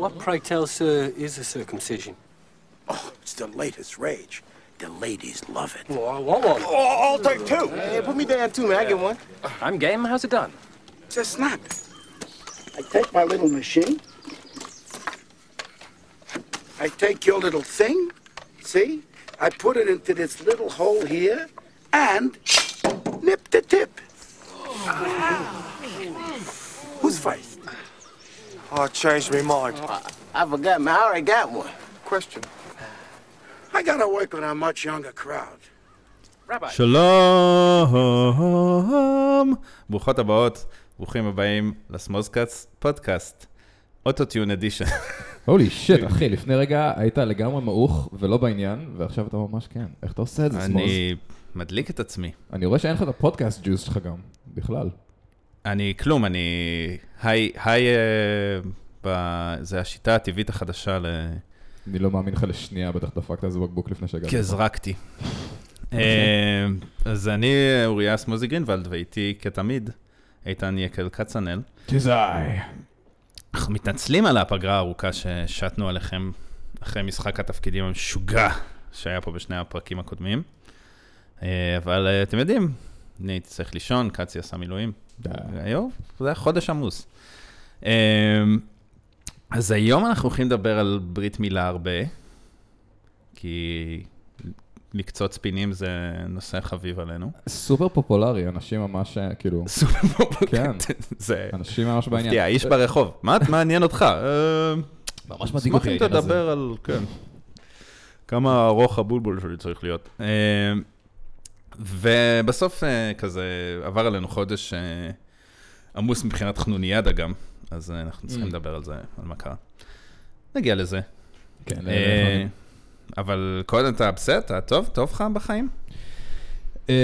What, pray tell, sir, uh, is a circumcision? Oh, it's the latest rage. The ladies love it. Oh, I want one. Oh, I'll take two. Hey, put me down too, man. I get one. I'm game. How's it done? It's a snap. I take my little machine. I take your little thing. See? I put it into this little hole here and nip the tip. Oh. Who's first? I changed my mind. I forgot, man. I already got one. Question. I gotta work on a much younger crowd. Rabbi. שלום! ברוכות הבאות, ברוכים הבאים לסמוזקאץ פודקאסט. אוטוטיון אדישן. הולי שיט, אחי, לפני רגע היית לגמרי מעוך ולא בעניין, ועכשיו אתה ממש כן. איך אתה עושה את זה, סמוז? אני מדליק את עצמי. אני רואה שאין לך את הפודקאסט ג'וס שלך גם, בכלל. אני כלום, אני... היי, היי, אה, ב- זה השיטה הטבעית החדשה ל... אני לא מאמין לך לשנייה, בטח דפקת איזה בקבוק לפני שהגעת. כי הזרקתי. אה, אז אני אוריה סמוזי גרינוולד, ואיתי כתמיד איתן יקל כצנל. תזאי. אנחנו מתנצלים על הפגרה הארוכה ששתנו עליכם אחרי משחק התפקידים המשוגע שהיה פה בשני הפרקים הקודמים. אה, אבל אתם יודעים, אני הייתי צריך לישון, קצי עשה מילואים. היום זה היה חודש עמוס. אה, אז היום אנחנו הולכים לדבר על ברית מילה הרבה, כי לקצוץ פינים זה נושא חביב עלינו. סופר פופולרי, אנשים ממש, אה, כאילו, סופר פופולרי. כן. זה אנשים ממש בעניין. מפתיע, איש ברחוב. מה מה עניין אותך? אה, ממש מדאיג אותי אשמח אם. תדבר על, כן. כמה ארוך הבולבול שלי צריך להיות. ובסוף אה, כזה עבר עלינו חודש אה, עמוס מבחינת חנוניאדה גם, אז אה, אנחנו צריכים Mm. לדבר על זה, על מה קרה. נגיע לזה. כן, אה, אבל קודם אתה בסדר? אתה טוב? טוב לך בחיים? אה,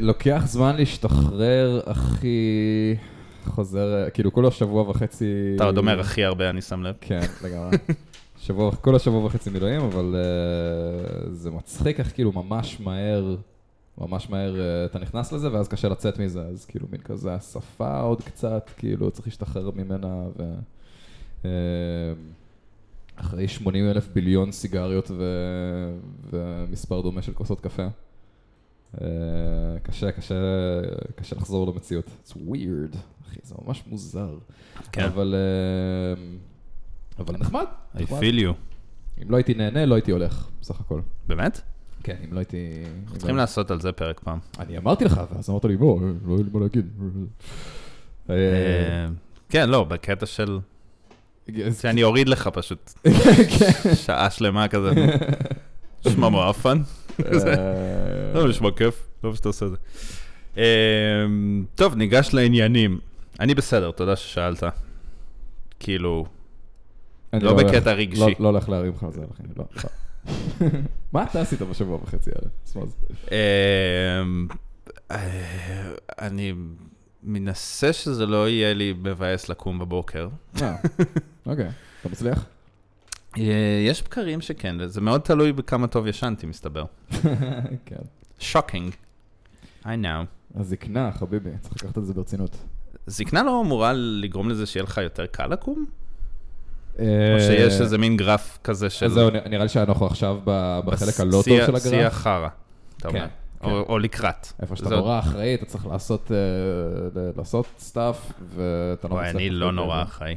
לוקח זמן להשתחרר, אחי, חוזר, כאילו כל השבוע וחצי... אתה עוד אומר הכי הרבה, אני שם לב. כן, לגמרי. שבוע, כל השבוע וחצי מילואים, אבל uh, זה מצחיק איך כאילו ממש מהר, ממש מהר uh, אתה נכנס לזה, ואז קשה לצאת מזה, אז כאילו מין כזה השפה עוד קצת, כאילו צריך להשתחרר ממנה, ו... Uh, אחרי 80 אלף ביליון סיגריות ו... ומספר דומה של כוסות קפה. קשה, קשה, קשה לחזור למציאות. It's weird, אחי, זה ממש מוזר. כן. אבל, uh, אבל נחמד. I feel you. אם לא הייתי נהנה, לא הייתי הולך, בסך הכל. באמת? כן, אם לא הייתי... אנחנו צריכים לעשות על זה פרק פעם. אני אמרתי לך, ואז אמרת לי, בוא, לא יהיה לי מה להגיד. אה, כן, לא, בקטע של... שאני אוריד לך פשוט כן. שעה שלמה כזה. נשמע מואפן. אה, לא, נשמע כיף, טוב שאתה עושה את זה. אה, טוב, ניגש לעניינים. אני בסדר, תודה ששאלת. כאילו, לא בקטע רגשי. לא- לא הולך להרים לך על זה, אחי, לא. לא. מה אתה עשית בשבוע וחצי האלה? אה, אה, אני מנסה שזה לא יהיה לי מבאס לקום בבוקר. אה, אוקיי. אתה מצליח? אה, יש בקרים שכן, וזה מאוד תלוי בכמה טוב ישנתי, מסתבר. כן. Shocking. I know. הזקנה, חביבי, צריך לקחת את זה ברצינות. זקנה לא אמורה לגרום לזה שיהיה לך יותר קל לקום? או אה, שיש איזה מין גרף כזה של... אז זהו, נראה לי שאנחנו עכשיו בחלק הלא טוב של שיא הגרף. החרא, אתה כן, אומר. כן. או או לקראת. איפה שאתה נורא אחראי, אתה צריך לעשות, אה, stuff, ואתה לא וואי, מצליח. אני לא. נורא אחראי.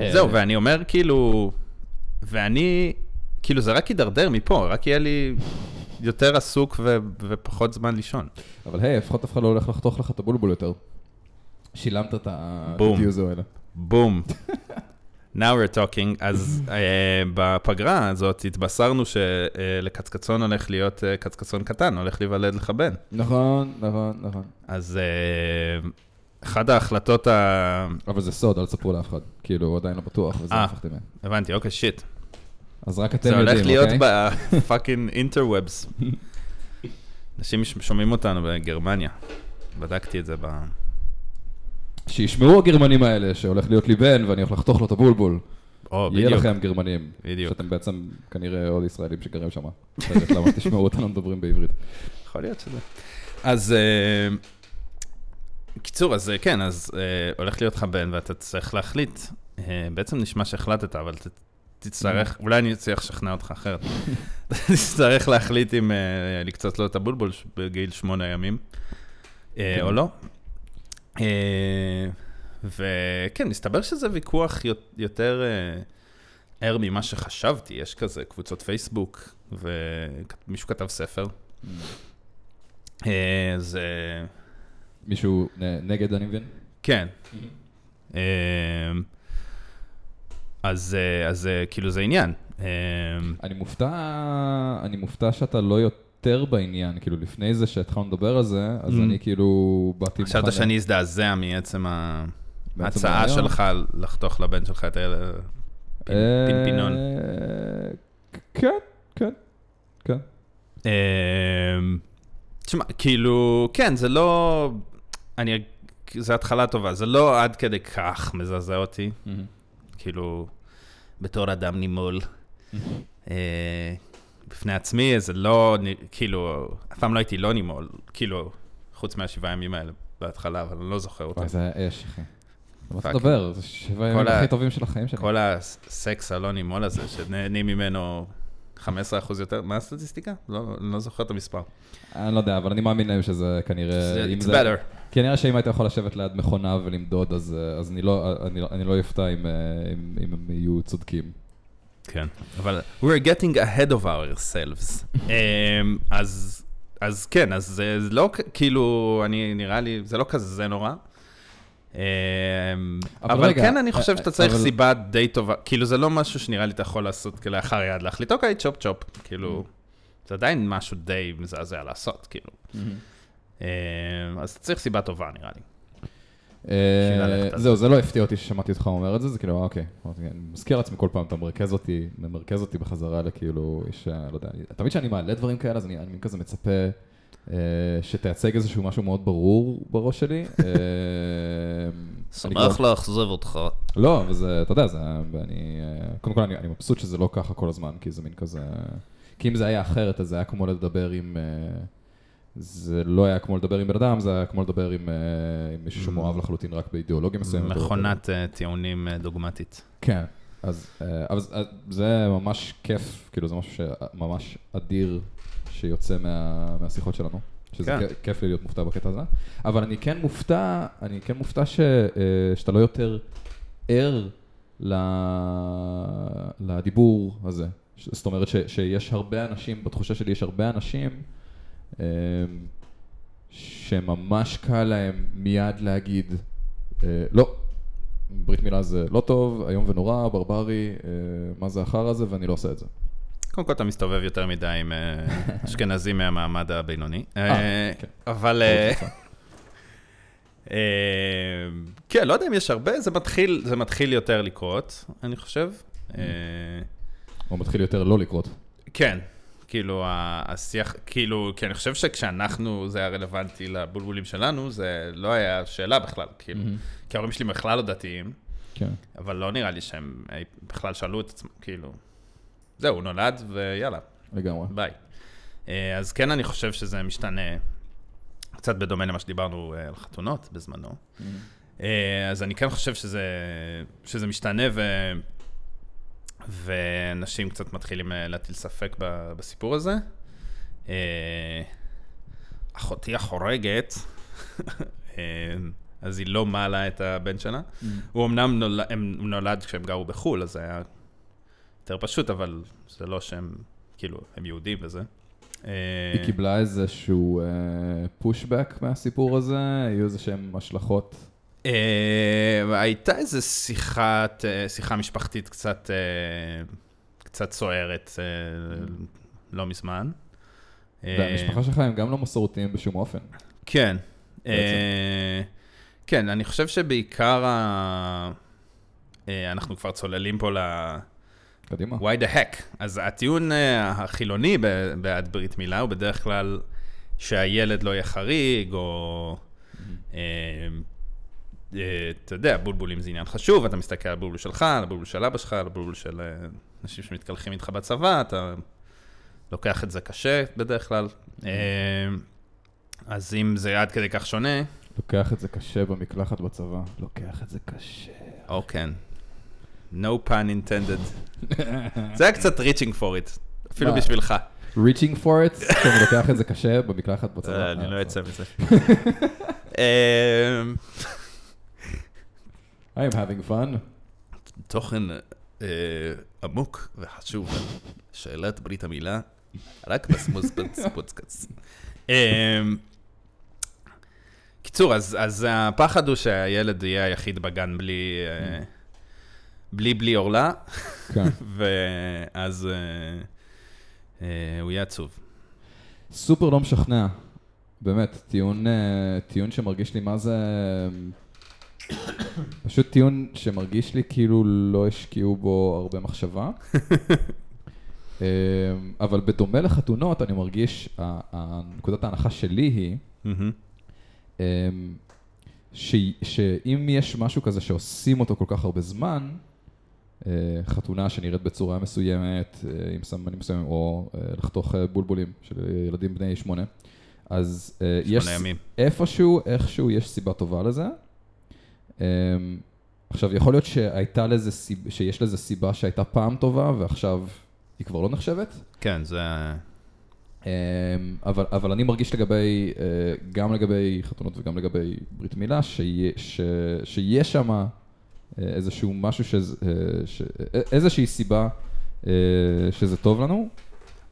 אה, זהו, ואני אומר כאילו... ואני... כאילו זה רק יידרדר מפה, רק יהיה לי יותר עסוק ו- ופחות זמן לישון. אבל היי, לפחות אף אחד לא הולך לחתוך לך את הבולבול יותר. שילמת את בום. הדיוזו האלה. בום. Now we're talking. אז uh, בפגרה הזאת התבשרנו שלקצקצון הולך להיות uh, קצקצון קטן, הולך להיוולד לך בן. נכון, נכון, נכון. אז uh, אחת ההחלטות ה... אבל זה סוד, אל תספרו לאף אחד. כאילו, הוא עדיין לא בטוח, וזה אה. הפכתם. הבנתי, אוקיי, shit. אז רק אתם זה יודעים, הולך להיות אוקיי? ב fucking interwebs. אנשים שומעים אותנו בגרמניה. בדקתי את זה ב... שישמעו הגרמנים האלה שהולך להיות לי בן ואני הולך לחתוך לו את הבולבול. או, יהיה בדיוק. לכם גרמנים. בדיוק. שאתם בעצם כנראה עוד ישראלים שגרים שם. אחרת למה תשמעו אותנו מדברים בעברית. יכול להיות שזה. אז אה, קיצור, אז אה, כן, אז אה, הולך להיות לך בן ואתה צריך להחליט. בעצם נשמע שהחלטת, אבל ת, תצטרך, אולי אני אצליח לשכנע אותך אחרת. תצטרך להחליט אם לקצוץ לו את הבולבול בגיל שמונה ימים, כן. או לא. אה, וכן, מסתבר שזה ויכוח יותר אה, ער ממה שחשבתי. יש כזה קבוצות פייסבוק, ומישהו כתב ספר. אה, אז... אה, מישהו נגד, אני מבין? כן. אמ, אז, אז כאילו זה עניין. אני מופתע, אני מופתע שאתה לא יותר בעניין, כאילו לפני זה שהתחלנו לדבר על זה, אז Mm. אני כאילו באתי. חשבת שאני אזדעזע מעצם ההצעה. שלך לחתוך לבן שלך את הילד, אה, פינפינון. כן, כן, כן. אמ, תשמע, כאילו, כן, זה לא... אני... זו התחלה טובה, זה לא עד כדי כך מזעזע אותי. כאילו, בתור אדם נימול. בפני עצמי, זה לא, כאילו, אף פעם לא הייתי לא נימול, כאילו, חוץ מהשבעה ימים האלה בהתחלה, אבל אני לא זוכר אותם. זה אש, אחי. מה אתה. מדבר? זה שבע ימים הכי טובים של החיים שלי. כל הסקס הלא נימול הזה, שנהנים ממנו 15% יותר, מה הסטטיסטיקה? לא, אני לא זוכר את המספר. אני לא יודע, אבל אני מאמין להם שזה כנראה... It's better. כנראה שאם היית יכול לשבת ליד מכונה ולמדוד, אז אני לא- אני לא- לא אופתע אם, אה, אם הם יהיו צודקים. כן, אבל we're getting ahead of ourselves. אמ, אז, אז כן, אז זה לא כאילו, אני, נראה לי, זה לא כזה נורא. אמ, אבל אבל רגע, כן, אני אה, חושב שאתה צריך אבל- סיבה די טובה, כאילו זה לא משהו שנראה לי אתה יכול לעשות כלאחר יד, להחליט, אוקיי, צ'ופ צ'ופ, כאילו, זה עדיין משהו די מזעזע לעשות, כאילו. אמ, אז אתה צריך סיבה טובה, נראה לי. אה, בשביל ללכת על זהו, זה לא הפתיע אותי ששמעתי אותך אומר את זה, זה כאילו, אה, אוקיי. אני מזכיר לעצמי כל פעם, אתה מרכז אותי, ממרכז אותי בחזרה לכאילו, יש, אה, לא יודע, תמיד כשאני מעלה דברים כאלה, אז אני אני כזה מצפה אה, שתייצג איזשהו משהו מאוד ברור בראש שלי. אה, אני כבר- לאכזב אותך. לא, וזה, אתה יודע, זה, ואני, אה, קודם כל אני, מבסוט שזה לא ככה כל הזמן, כי זה מין כזה, כי אם זה היה אחרת, אז זה היה כמו לדבר עם, אה, זה לא היה כמו לדבר עם בן אדם, זה היה כמו לדבר עם, אה, עם מישהו שמואב לחלוטין רק באידיאולוגיה מסוימת. מכונת אה, טיעונים אה, דוגמטית. כן, אז, אבל זה- ממש כיף, כאילו זה משהו שממש אדיר שיוצא מה, מהשיחות שלנו. שזה כן. כיף לי להיות מופתע בקטע הזה. אבל אני כן מופתע, אני כן מופתע ש, שאתה לא יותר ער ל, לדיבור הזה. זאת אומרת ש, שיש הרבה אנשים, בתחושה שלי יש הרבה אנשים שממש קל להם מיד להגיד, אה, לא, ברית מילה זה לא טוב, איום ונורא, ברברי, אה, מה זה החרא הזה, ואני לא עושה את זה. קודם כל אתה מסתובב יותר מדי עם אה, אשכנזים מהמעמד הבינוני. כן. אבל... כן, לא יודע אם יש הרבה, זה מתחיל, זה מתחיל יותר לקרות, אני חושב. או מתחיל יותר לא לקרות. כן, כאילו השיח, כאילו, כי אני חושב שכשאנחנו, זה היה רלוונטי לבולבולים שלנו, זה לא היה שאלה בכלל, כאילו. כי ההורים שלי בכלל לא דתיים, כן. אבל לא נראה לי שהם בכלל שאלו את עצמם, כאילו, זהו, הוא נולד ויאללה, לגמרי. ביי. אה, אז כן, אני חושב שזה משתנה, קצת בדומה למה שדיברנו אה, על חתונות בזמנו. אה, אז אני כן חושב שזה, שזה משתנה, ו... ואנשים קצת מתחילים אה, להטיל ספק בסיפור הזה. אה, אחותי החורגת, אה, אז היא לא מעלה את הבן שלה. הוא אמנם נולד, הם, נולד כשהם גרו בחו"ל, אז זה היה יותר פשוט, אבל זה לא שהם, כאילו, הם יהודים וזה. היא קיבלה איזשהו פושבק מהסיפור הזה? היו איזה שהם השלכות? אה, הייתה איזו שיחת, אה, שיחה משפחתית קצת, אה, קצת סוערת לא מזמן. והמשפחה שלך הם גם לא מסורתיים בשום אופן. כן. כן, אני חושב שבעיקר ה... אנחנו כבר צוללים פה ל... קדימה. why the heck. אז הטיעון החילוני בעד ברית מילה הוא בדרך כלל שהילד לא יהיה חריג, או... אה, אתה יודע, בולבולים זה עניין חשוב, אתה מסתכל על הבולבול שלך, על הבולבול של אבא שלך, על הבולבול של אה, אנשים שמתקלחים איתך בצבא, אתה לוקח את זה קשה בדרך כלל. אה, אז אם זה עד כדי כך שונה, לוקח את זה קשה במקלחת בצבא. לוקח את זה קשה. או כן. No pun intended. זה היה קצת reaching for it. אפילו? בשבילך. reaching for it, שאני לוקח את זה קשה במקלחת בצבא. אה, אני לא אה, אצא מזה. אמ, I'm having fun. תוכן אה, עמוק וחשוב. שאלת ברית המילה, רק בסמוס פודקאסט. אמ, קיצור, אז, אז הפחד הוא שהילד יהיה היחיד בגן בלי, אה, בלי בלי עורלה, כן. ואז אה, אה, הוא יהיה עצוב. סופר לא משכנע. באמת, טיעון, אה, טיעון שמרגיש לי מה זה... פשוט טיעון שמרגיש לי כאילו לא השקיעו בו הרבה מחשבה. אה, אבל בדומה לחתונות, אני מרגיש, נקודת ההנחה שלי היא. אמ, ש, שאם יש משהו כזה שעושים אותו כל כך הרבה זמן, אה, חתונה שנראית בצורה מסוימת, אה, עם סממנים מסוימים, או אה, לחתוך אה, בולבולים של ילדים בני שמונה, אז אה, יש ימים. איפשהו, איכשהו יש סיבה טובה לזה. אמ, עכשיו, יכול להיות שהייתה לזה סיב, שיש לזה סיבה שהייתה פעם טובה, ועכשיו היא כבר לא נחשבת. כן, זה... אמ, אבל, אבל אני מרגיש לגבי, אה, גם לגבי חתונות וגם לגבי ברית מילה, שיה- ש, שיש שם אה, איזשהו משהו, שזה, אה, ש, איזושהי סיבה שזה טוב לנו.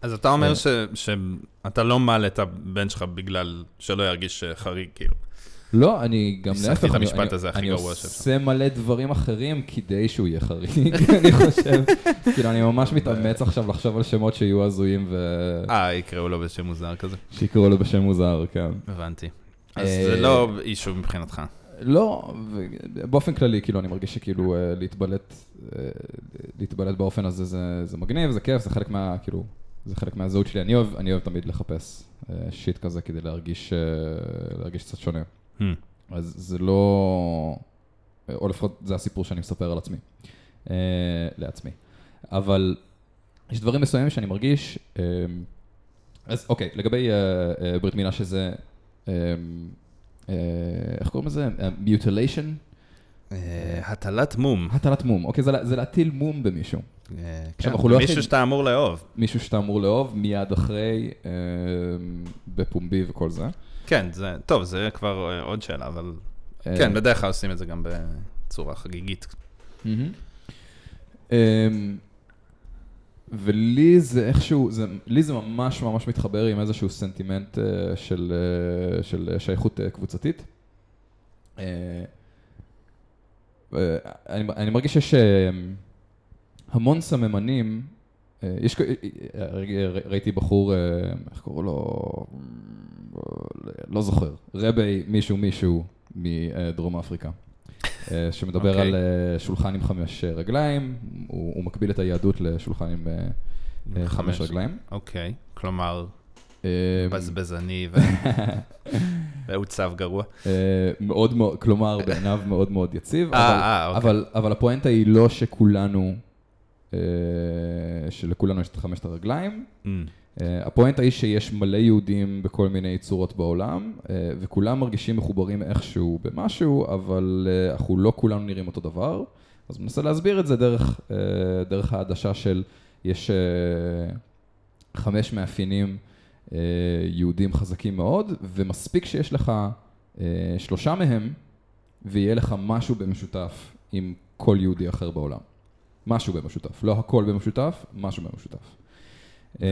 אז אתה אומר. ש- שאתה לא מעלה את הבן שלך בגלל שלא ירגיש חריג, כאילו. לא, אני גם להפך, את אני, המשפט אני, הזה הכי אני גרוע עושה מלא דברים אחרים כדי שהוא יהיה חריג, אני חושב. כאילו, אני ממש מתאמץ עכשיו לחשוב על שמות שיהיו הזויים אה, יקראו לו בשם מוזר כזה. ושיקראו לו בשם מוזר, כן. הבנתי. אז אה, זה לא אישו מבחינתך. לא, ו- באופן כללי, כאילו, אני מרגיש שכאילו אה, להתבלט, אה, להתבלט באופן הזה זה, זה מגניב, זה כיף, זה חלק מה, כאילו, זה חלק מהזהות שלי. אני אוהב, אני אוהב תמיד לחפש אה, שיט כזה כדי להרגיש, אה, להרגיש קצת שונה. Hmm. אז זה לא, או לפחות זה הסיפור שאני מספר על עצמי, אה, לעצמי. אבל יש דברים מסוימים שאני מרגיש, אה, אז אוקיי, לגבי אה, אה, ברית מילה שזה, אה, אה, איך קוראים לזה? מיוטיליישן? אה, הטלת מום. הטלת מום. אוקיי, זה, זה להטיל מום במישהו. עכשיו, כן, אנחנו לא מישהו הכי- שאתה אמור לאהוב. מישהו שאתה אמור לאהוב מיד אחרי, בפומבי וכל זה. כן, זה, טוב, זה כבר אה, עוד שאלה, אבל... אה, כן, בדרך כלל עושים את זה גם בצורה חגיגית. אמ, ולי זה איכשהו, זה, לי זה ממש ממש מתחבר עם איזשהו סנטימנט אה, של, אה, של שייכות אה, קבוצתית. אה, אה, אני, אני מרגיש שיש אה, המון סממנים, יש, כ- אה, אה, ראיתי בחור, אה, איך קראו לו, לא זוכר, רבי מישהו מישהו מדרום אפריקה. אה, שמדבר אוקיי. על אה, שולחן עם חמש אה, רגליים, הוא, הוא מקביל את היהדות לשולחן עם אה, אה, חמש רגליים. אוקיי, כלומר, אה, בזבזני ו- ועוצב גרוע. אה, מאוד מאוד, כלומר בעיניו מאוד מאוד יציב, אה, אבל- אה, אוקיי. אבל, אבל הפואנטה היא לא שכולנו, אה, שלכולנו יש את חמשת הרגליים, Mm, אה, הפואנטה היא שיש מלא יהודים בכל מיני צורות בעולם, אה, וכולם מרגישים מחוברים איכשהו במשהו, אבל אה, אנחנו לא כולנו נראים אותו דבר. אז מנסה להסביר את זה דרך, אה, דרך העדשה של, יש אה, חמש מאפיינים אה, יהודים חזקים מאוד, ומספיק שיש לך אה, שלושה מהם, ויהיה לך משהו במשותף עם כל יהודי אחר בעולם. משהו במשותף, לא הכל במשותף, משהו במשותף. אה,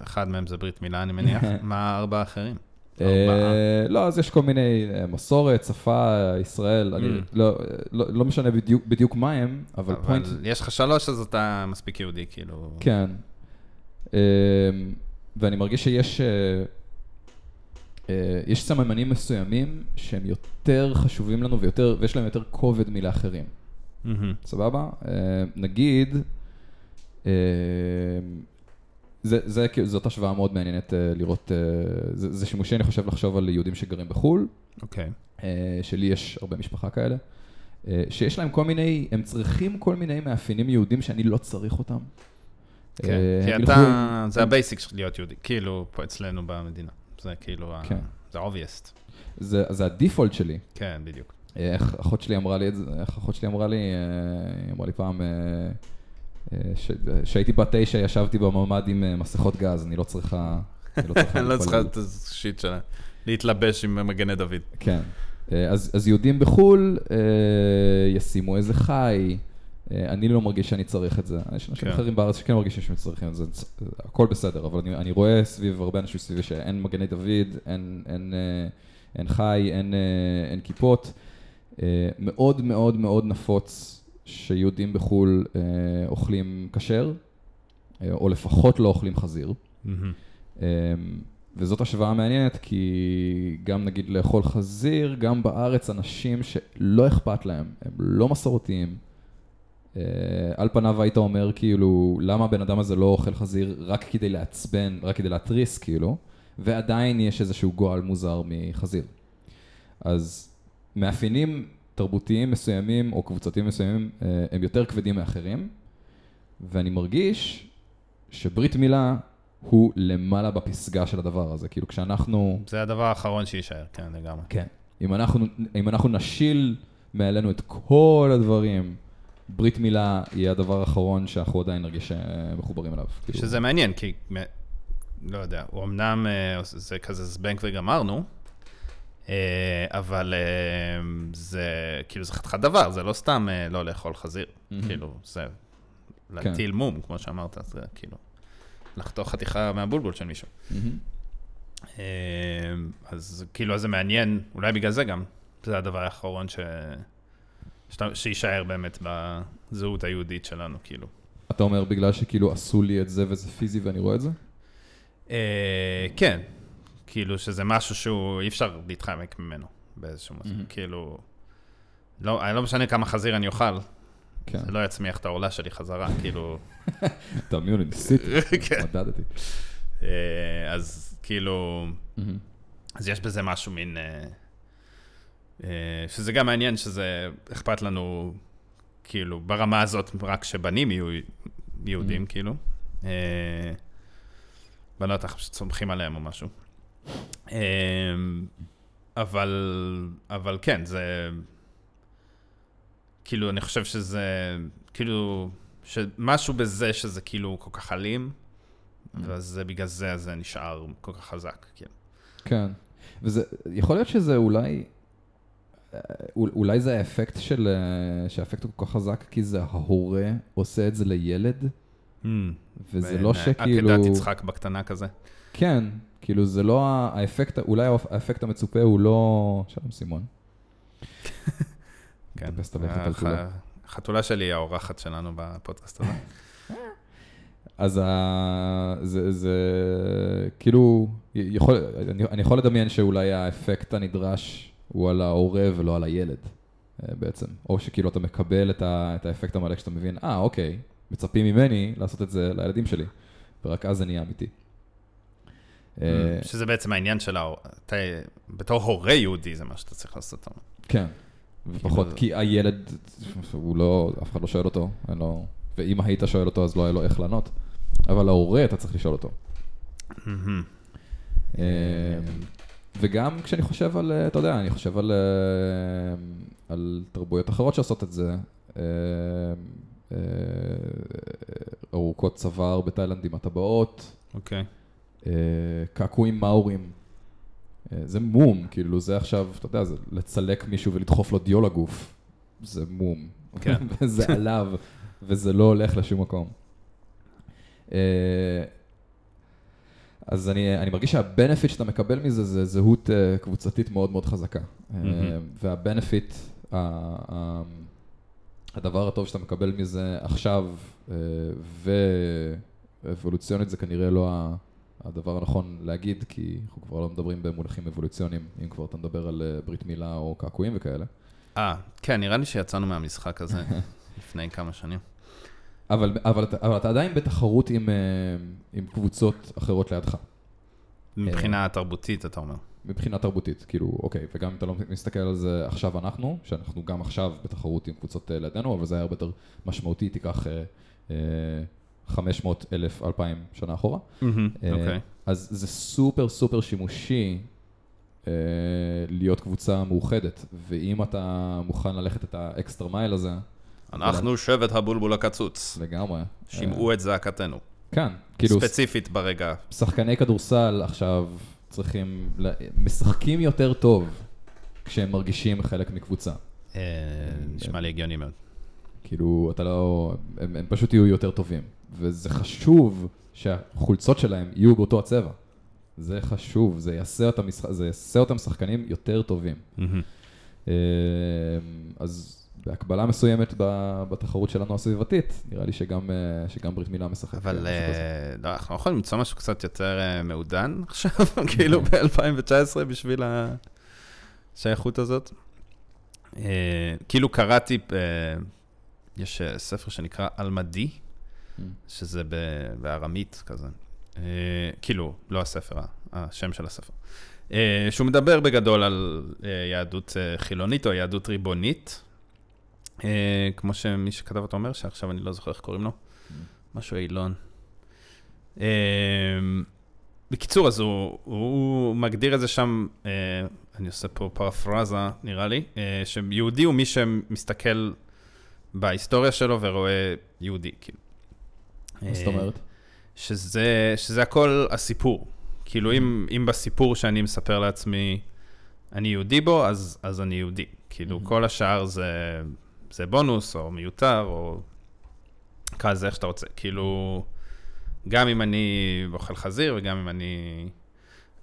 ואחד מהם זה ברית מילה, אני מניח. מה הארבע האחרים? אה, לא, אז יש כל מיני אה, מסורת, שפה, ישראל, אני Mm. לא- לא לא משנה בדיוק- מה הם, אבל פוינט, אבל יש לך שלוש, אז אתה מספיק יהודי, כאילו... כן. ואני מרגיש שיש יש סממנים מסוימים שהם יותר חשובים לנו ויותר, ויש להם יותר כובד מלאחרים. מהמם. סבבה? אה, נגיד, אה, זה, זה, כאילו- זאת השוואה מאוד מעניינת אה, לראות, זה, זה שימושי אני חושב לחשוב על יהודים שגרים בחו"ל, אוקיי. שלי יש הרבה משפחה כאלה, שיש להם כל מיני, הם צריכים כל מיני מאפיינים יהודים שאני לא צריך אותם. כן, כי אתה, זה ה basic של להיות יהודי, כאילו, פה אצלנו במדינה. זה כאילו, כן. זה obvious. זה, זה הדיפולט שלי. כן, בדיוק. אה, איך אחות שלי אמרה לי את זה, איך אחות שלי אמרה לי, אה, היא אמרה לי פעם, אה, אה, שהייתי בת תשע, ישבתי בממ"ד עם אה, מסכות גז, אני לא צריכה... אני לא צריכה לא. את השיט שלה. להתלבש עם מגני דוד. כן. אה, אז, יהודים בחו"ל אה, ישימו איזה חי. אה, אני לא מרגיש שאני צריך את זה. יש אנשים כן. אחרים בארץ שכן מרגישים שהם צריכים את זה. הכל בסדר, אבל אני, רואה סביב הרבה אנשים סביבי שאין מגני דוד, אין, אה, חי, אה, אין כיפות. אה, מאוד מאוד מאוד נפוץ שיהודים בחו"ל אה, אוכלים כשר, אה, או לפחות לא אוכלים חזיר. וזאת השוואה מעניינת, כי גם נגיד לאכול חזיר, גם בארץ אנשים שלא אכפת להם, הם לא מסורתיים. אה, על פניו היית אומר כאילו, למה הבן אדם הזה לא אוכל חזיר רק כדי לעצבן, רק כדי להתריס כאילו, ועדיין יש איזשהו גועל מוזר מחזיר. אז מאפיינים תרבותיים מסוימים או קבוצתיים מסוימים אה, הם יותר כבדים מאחרים, ואני מרגיש שברית מילה הוא למעלה בפסגה של הדבר הזה. כאילו כשאנחנו, זה הדבר האחרון שיישאר, כן, לגמרי. כן, אם אנחנו, אם אנחנו נשיל מעלינו את כל הדברים, ברית מילה יהיה הדבר האחרון שאנחנו עדיין נרגיש אה, מחוברים אליו. כאילו, שזה מעניין, כי, לא יודע, הוא אמנם אה, זה כזה זבנג וגמרנו, אבל אה, זה, כאילו, זה חתיכת דבר, זה לא סתם אה, לא לאכול חזיר. כאילו, זה להטיל מום, כמו שאמרת, זה כאילו, לחתוך חתיכה מהבולבול של מישהו. אה, אז כאילו, אז זה מעניין, אולי בגלל זה גם, זה הדבר האחרון ש... שיישאר באמת בזהות היהודית שלנו, כאילו. אתה אומר בגלל שכאילו עשו לי את זה וזה פיזי ואני רואה את זה? אה, כן, כאילו שזה משהו שהוא, אי אפשר להתחמק ממנו באיזשהו מצב, מהמם. כאילו, לא, אני לא משנה כמה חזיר אני אוכל, כן. זה לא יצמיח את העולה שלי חזרה, כאילו, תאמינו לי, ניסיתי, כן. מדדתי. אה, אז כאילו, מהמם. אז יש בזה משהו מין, אה, אה, שזה גם מעניין שזה אכפת לנו, כאילו, ברמה הזאת, רק שבנים יהיו יהודים, Mhm. כאילו. בנות אנחנו פשוט סומכים עליהם או משהו. אה, אבל, אבל כן, זה, כאילו, אני חושב שזה, כאילו, שמשהו בזה שזה כאילו כל כך אלים, ואז בגלל זה זה נשאר כל כך חזק, כאילו. כן. וזה, יכול להיות שזה אולי, אה, אול- אולי זה האפקט של, אה, שהאפקט הוא כל כך חזק, כי זה ההורה עושה את זה לילד, וזה לא שכאילו... עקדת יצחק בקטנה כזה. כן, כאילו זה לא האפקט, אולי האפקט המצופה הוא לא... שלום סימון. כן. כולה. החתולה שלי היא האורחת שלנו בפודקאסט הזה. אז ה... זה, זה כאילו, יכול, אני, אני יכול לדמיין שאולי האפקט הנדרש הוא על ההורה ולא על הילד אה, בעצם. או שכאילו אתה מקבל את, ה, את האפקט המלא כשאתה מבין, אה, אוקיי, מצפים ממני לעשות את זה לילדים שלי, ורק אז זה נהיה אמיתי. אה, שזה בעצם העניין של ההור... אתה, בתור הורה יהודי זה מה שאתה צריך לעשות. כן, ופחות, כאילו- כי הילד, הוא לא, אף אחד לא שואל אותו, אין לו, ואם היית שואל אותו אז לא היה לו איך לענות, אבל ההורה אתה צריך לשאול אותו. אה, וגם כשאני חושב על, אה, אתה יודע, אני חושב על, אה, על תרבויות אחרות שעושות את זה, אה, אה, ארוכות צוואר בתאילנד עם הטבעות, אוקיי. אה, קעקועים מאורים. אה, זה מום, כאילו זה עכשיו, אתה יודע, זה לצלק מישהו ולדחוף לו דיו לגוף. זה מום. כן. וזה עליו, וזה לא הולך לשום מקום. אה, אז אני, אני מרגיש שהבנפיט שאתה מקבל מזה זה זהות אה, קבוצתית מאוד מאוד חזקה. אה, מהמם. והבנפיט, הדבר הטוב שאתה מקבל מזה עכשיו, אה, ואבולוציונית זה כנראה לא הדבר הנכון להגיד, כי אנחנו כבר לא מדברים במונחים אבולוציוניים, אם כבר אתה מדבר על אה, ברית מילה או קעקועים וכאלה. אה, כן, נראה לי שיצאנו מהמשחק הזה לפני כמה שנים. אבל, אבל, אבל אתה עדיין בתחרות עם, אה, עם קבוצות אחרות לידך, מבחינה תרבותית, אתה אומר. מבחינה תרבותית, כאילו, אוקיי, וגם אם אתה לא מסתכל על זה עכשיו אנחנו, שאנחנו גם עכשיו בתחרות עם קבוצות אה, לידינו, אבל זה היה הרבה יותר משמעותי, תיקח אה, אה, 500 אלף, 2,000 שנה אחורה. אה, אוקיי. אז זה סופר סופר שימושי אה, להיות קבוצה מאוחדת, ואם אתה מוכן ללכת את ה extra mile הזה, אנחנו שבט הבולבול הקצוץ. לגמרי. שמעו את זעקתנו. כן, כאילו, ספציפית ברגע. שחקני כדורסל עכשיו צריכים, משחקים יותר טוב כשהם מרגישים חלק מקבוצה. אה, נשמע לי הגיוני מאוד. כאילו, אתה לא... הם, הם פשוט יהיו יותר טובים. וזה חשוב שהחולצות שלהם יהיו באותו הצבע. זה חשוב, זה יעשה אותם. זה יעשה אותם שחקנים יותר טובים. אה, אז בהקבלה מסוימת בתחרות שלנו הסביבתית, נראה לי שגם, אה, שגם ברית מילה משחק. אבל כזה. אה, לא, אנחנו לא יכולים למצוא משהו קצת יותר אה, מעודן עכשיו, כאילו ב-2019 בשביל השייכות הזאת. אה, כאילו קראתי, אה, יש אה, ספר שנקרא אלמדי, שזה ב- בארמית כזה. אה, כאילו, לא הספר, השם של הספר. אה, שהוא מדבר בגדול על אה, יהדות אה, חילונית או יהדות ריבונית. אה, כמו שמי שכתב אותו אומר, שעכשיו אני לא זוכר איך קוראים לו. משהו אילון. אה, בקיצור, אז הוא, הוא מגדיר את זה שם, אה, אני עושה פה פרפרזה, נראה לי, אה, שיהודי הוא מי שמסתכל בהיסטוריה שלו ורואה יהודי, כאילו. מה זאת אה, אומרת? שזה, שזה הכל הסיפור. כאילו, אם, אם בסיפור שאני מספר לעצמי, אני יהודי בו, אז, אז אני יהודי. כאילו, כל השאר זה, זה בונוס, או מיותר, או קרא לזה איך שאתה רוצה. כאילו, גם אם אני אוכל חזיר, וגם אם אני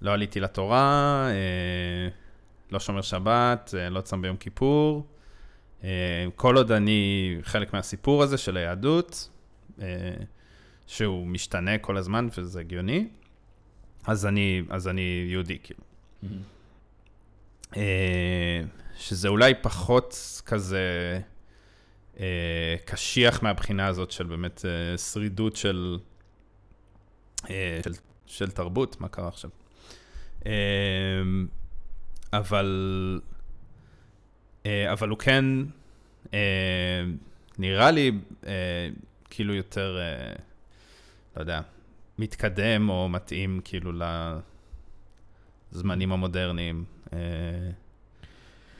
לא עליתי לתורה, אה, לא שומר שבת, אה, לא צם ביום כיפור, אה, כל עוד אני חלק מהסיפור הזה של היהדות, אה, שהוא משתנה כל הזמן, וזה הגיוני, אז אני, אז אני יהודי, כאילו. אה, שזה אולי פחות כזה קשיח מהבחינה הזאת של באמת אה, שרידות של, אה, של, של תרבות, מה קרה עכשיו? אה, אבל, אה, אבל הוא כן אה, נראה לי אה, כאילו יותר, אה, לא יודע, מתקדם או מתאים כאילו לזמנים המודרניים. אה,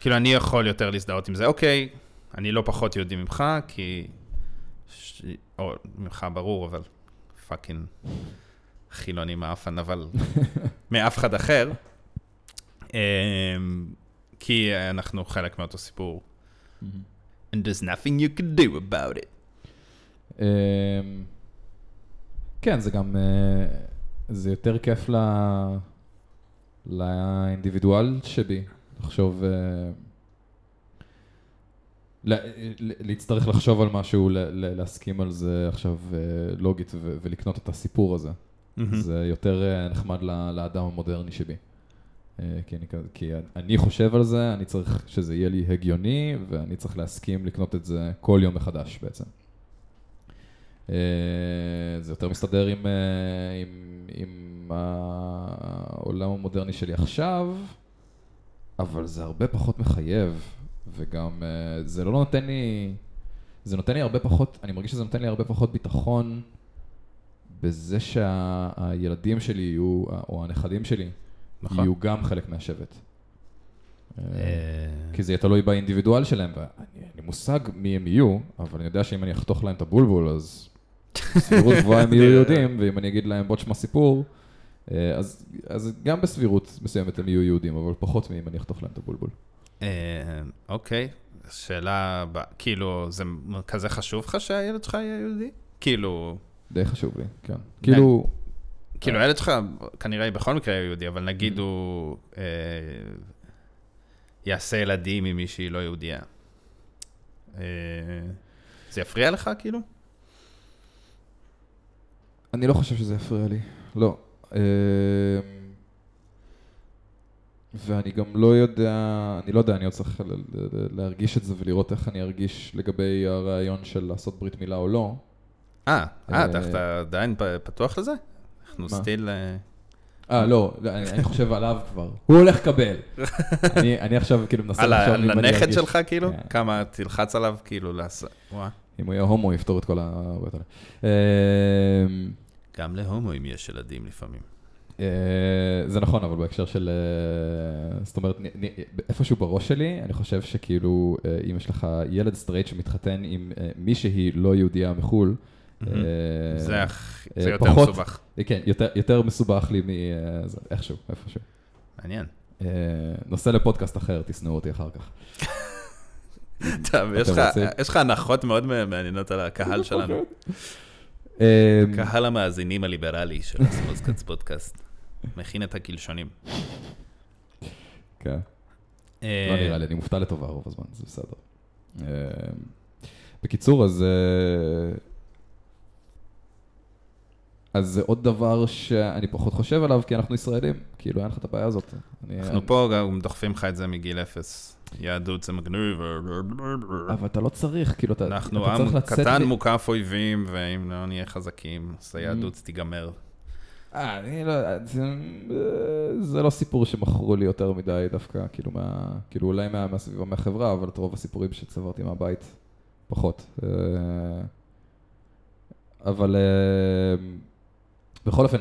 כאילו, אני יכול יותר להזדהות עם זה. אוקיי, אני לא פחות יהודי ממך, כי... ש... או ממך ברור, אבל פאקינג חילוני מאפן, אבל מאף אחד אחר. אה, כי אנחנו חלק מאותו סיפור. And there's nothing you can do about it. אמ, כן, זה גם, אה, זה יותר כיף ל... לאינדיבידואל שבי, לחשוב, ל- להצטרך לחשוב על משהו, להסכים על זה עכשיו אה, לוגית ולקנות את הסיפור הזה. זה יותר אה, נחמד לאדם המודרני שבי. אה, כי אני, כי אני חושב על זה, אני צריך שזה יהיה לי הגיוני, ואני צריך להסכים לקנות את זה כל יום מחדש בעצם. זה יותר מסתדר עם, עם, עם העולם המודרני שלי עכשיו, אבל זה הרבה פחות מחייב, וגם אה, זה לא נותן לי, זה נותן לי הרבה פחות, אני מרגיש שזה נותן לי הרבה פחות ביטחון בזה שהילדים שלי יהיו, או הנכדים שלי, נכון. יהיו גם חלק מהשבט. אה, אה, כי זה יהיה תלוי באינדיבידואל שלהם, ואני אין לי מושג מי הם יהיו, אבל אני יודע שאם אני אחתוך להם את הבולבול, אז בסבירות גבוהה הם יהיו יהודים, ואם אני אגיד להם בוא תשמע סיפור, אה, אז, אז גם בסבירות מסוימת הם יהיו יהודים, אבל פחות מאם אני אחתוך להם את הבולבול. אה, אוקיי, שאלה הבאה, כאילו, זה כזה חשוב לך שהילד שלך יהיה יהודי? כאילו, די חשוב לי, כן. כאילו, כאילו, הילד שלך כנראה בכל מקרה יהודי, אבל נגיד הוא אה, יעשה ילדים עם מישהי לא יהודייה. אה, זה יפריע לך, כאילו? אני לא חושב שזה יפריע לי, לא. ואני גם לא יודע, אני לא יודע, אני עוד צריך להרגיש את זה ולראות איך אני ארגיש לגבי הרעיון של לעשות ברית מילה או לא. אה, אה, אה, אתה עדיין פתוח לזה? אנחנו? סטיל... אה, אה, לא, לא, אני, חושב עליו כבר. הוא הולך לקבל. אני, עכשיו כאילו מנסה ה- לחשוב אם אני הנכד ארגיש... שלך, כאילו? כן. כמה תלחץ עליו, כאילו, לעשות... אם הוא יהיה הומו, יפתור את כל. אמ, גם להומואים יש ילדים לפעמים. אה, זה נכון, אבל בהקשר של... אה, זאת אומרת, איפשהו בראש שלי, אני חושב שכאילו, אה, אם יש לך ילד סטרייט שמתחתן עם מישהי לא יהודייה מחו"ל, זה יותר מסובך. כן, יותר- מסובך לי מ... אה, זה, איכשהו, איפשהו. מעניין. נושא לפודקאסט אחר, תשנאו אותי אחר כך. טוב, יש לך- הנחות מאוד מעניינות על הקהל שלנו. אה, קהל המאזינים הליברלי של הסמולסקאץ פודקאסט. מכין את הקלשונים. כן. אה, לא נראה לי, אני מופתע לטובה רוב הזמן, זה בסדר. אה, בקיצור, אז... אה, אז זה עוד דבר שאני פחות חושב עליו, כי אנחנו ישראלים. כאילו, אין לך את הבעיה הזאת. אנחנו פה גם דוחפים לך את זה מגיל אפס. יהדות זה מגניב. אבל אתה לא צריך, כאילו, אתה, אנחנו עם צריך לצאת... קטן מ- מוקף אויבים, ואם לא נהיה חזקים, אז היהדות תיגמר. אה, אני לא... זה, זה לא סיפור שמכרו לי יותר מדי דווקא, כאילו, מה, כאילו אולי מה, מהסביבה, מהחברה, אבל את רוב הסיפורים שצברתי מהבית, פחות. אה, אבל אה, בכל אופן,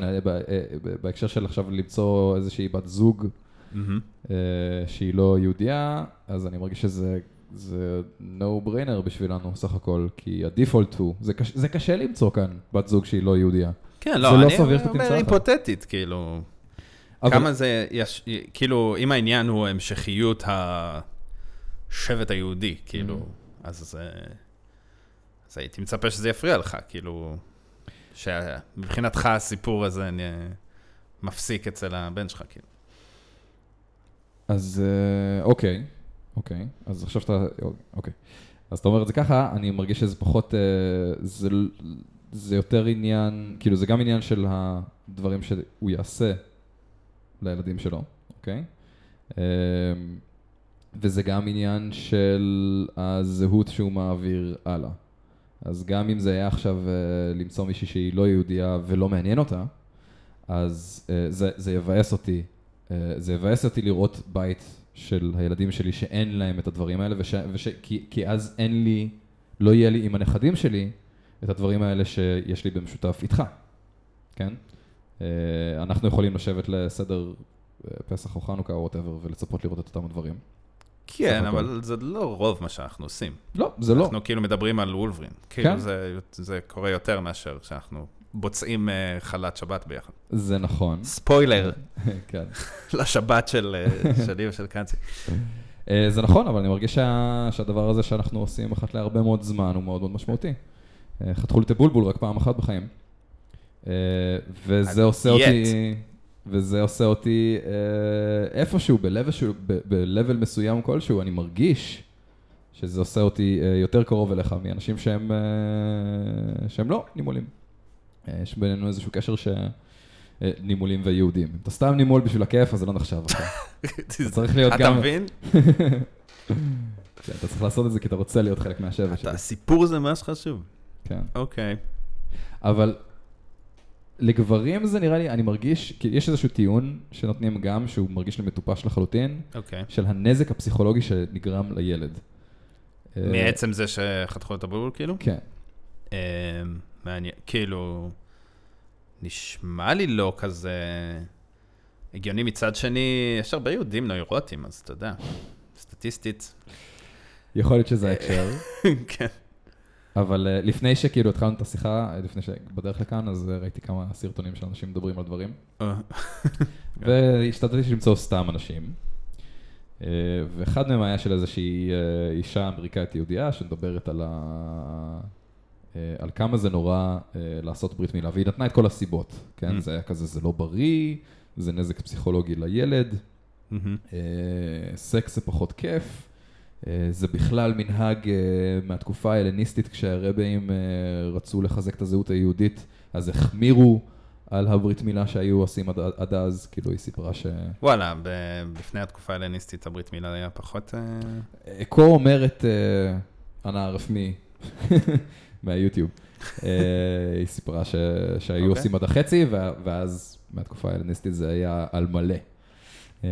בהקשר של עכשיו למצוא איזושהי בת זוג. אה, שהיא לא יהודייה, אז אני מרגיש שזה זה no brainer בשבילנו סך הכל, כי הדיפולט הוא, זה קשה, זה קשה למצוא כאן בת זוג שהיא לא יהודייה. כן, לא, לא אני אומר. היפותטית, כאילו, אבל- כמה זה, יש, כאילו, אם העניין הוא המשכיות השבט היהודי, כאילו, Mm. אז זה, אז הייתי מצפה שזה יפריע לך, כאילו, שמבחינתך הסיפור הזה נ- מפסיק אצל הבן שלך, כאילו. אז אה, אוקיי, אוקיי, אז עכשיו שאתה, אוקיי. אז אתה אומר את זה ככה, אני מרגיש שזה פחות, אה, זה, זה יותר עניין, כאילו זה גם עניין של הדברים שהוא יעשה לילדים שלו, אוקיי? אה, וזה גם עניין של הזהות שהוא מעביר הלאה. אז גם אם זה היה עכשיו אה, למצוא מישהי שהיא לא יהודייה ולא מעניין אותה, אז אה, זה, זה יבאס אותי אה, זה יבאס אותי לראות בית של הילדים שלי שאין להם את הדברים האלה, וש, וש, כי, כי אז אין לי, לא יהיה לי עם הנכדים שלי את הדברים האלה שיש לי במשותף איתך, כן? אה, אנחנו יכולים לשבת לסדר אה, פסח או חנוכה או whatever ולצפות לראות את אותם הדברים. כן, סך הכל. אבל זה לא רוב מה שאנחנו עושים. לא, זה לא. אנחנו כאילו מדברים על וולברין. כאילו כן. זה, זה קורה יותר מאשר שאנחנו בוצעים אה, חלת שבת ביחד. זה נכון. ספוילר כן. לשבת של שלי ושל קאנצי. זה נכון, אבל אני מרגיש שה, שהדבר הזה שאנחנו עושים אחת להרבה מאוד זמן הוא מאוד מאוד משמעותי. אה, חתכו לי את הבולבול רק פעם אחת בחיים. אה, וזה עושה yet. אותי, וזה עושה אותי אה, איפשהו, ב-level מסוים כלשהו, אני מרגיש שזה עושה אותי אה, יותר קרוב אליך מאנשים שהם, אה, שהם לא נימולים. אה, יש בינינו איזשהו קשר ש... אה, נימולים ויהודים. אם אתה סתם נימול בשביל הכיף, אז זה לא נחשב. אחי. צריך להיות אתה גם- מבין? כן, אתה צריך לעשות את זה כי אתה רוצה להיות חלק מהשבט שלי. הסיפור זה מה שחשוב. כן. אוקיי. אבל לגברים זה נראה לי, אני מרגיש, כי יש איזשהו טיעון שנותנים גם, שהוא מרגיש לי מטופש לחלוטין, אוקיי. של הנזק הפסיכולוגי שנגרם לילד. אה, מעצם זה שחתכו את הבולבול, כאילו? כן. אה, מעניין, כאילו, נשמע לי לא כזה הגיוני מצד שני, יש הרבה יהודים נוירוטים, אז אתה יודע, סטטיסטית, יכול להיות שזה ההקשר, כן. אבל אה, לפני שכאילו התחלנו את השיחה, אה, לפני שבדרך לכאן, אז אה, ראיתי כמה סרטונים של אנשים מדברים על דברים. והשתדלתי למצוא סתם אנשים. ואחד מהם היה של איזושהי אישה אמריקאית יהודייה שמדברת על, ה... על כמה זה נורא לעשות ברית מילה, והיא נתנה את כל הסיבות, כן? Mm. זה היה כזה, זה לא בריא, זה נזק פסיכולוגי לילד. אה, סקס זה פחות כיף, זה בכלל מנהג אה, מהתקופה ההלניסטית כשהרבאים אה, רצו לחזק את הזהות היהודית, אז החמירו על הברית מילה שהיו עושים עד, עד אז, כאילו היא סיפרה ש... וואלה, ב- לפני התקופה ההלניסטית הברית מילה היה פחות... אה, אה, כה אומרת אה, אנה רפמי מהיוטיוב. אה, היא סיפרה ש... שהיו אוקיי. עושים עד החצי, ואז מהתקופה ההלניסטית זה היה על מלא. אה,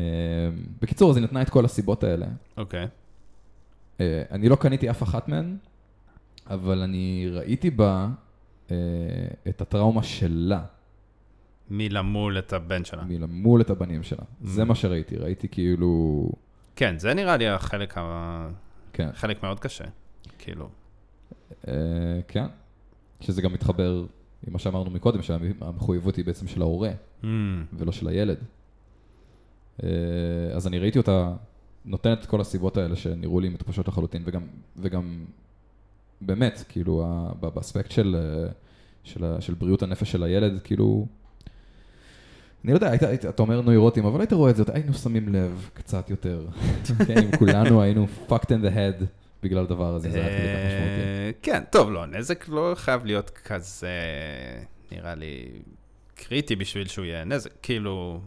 בקיצור, אז היא נתנה את כל הסיבות האלה. אוקיי. אה, אני לא קניתי אף אחת מהן, אבל אני ראיתי בה אה, את הטראומה שלה. מלמול את הבן שלה. מלמול את הבנים שלה. Mm. זה מה שראיתי, ראיתי כאילו... כן, זה נראה לי החלק, ה... כן, חלק מאוד קשה. כאילו, אה, כן. שזה גם מתחבר עם מה שאמרנו מקודם, שהמחויבות היא בעצם של ההורה, mm, ולא של הילד. אה, אז אני ראיתי אותה נותנת את כל הסיבות האלה שנראו לי מטופשות לחלוטין, וגם, וגם באמת, כאילו, באספקט של, אה, של, של בריאות הנפש של הילד, כאילו, אני לא יודע, היית, היית, אתה אומר נוירוטים, אבל היית רואה את זה, היינו שמים לב קצת יותר. כן, אם כולנו היינו fucked in the head בגלל הדבר הזה, זה היה כדי כך משמעותי. אה, כן, טוב, לא, נזק לא חייב להיות כזה, נראה לי, קריטי בשביל שהוא יהיה נזק. כאילו,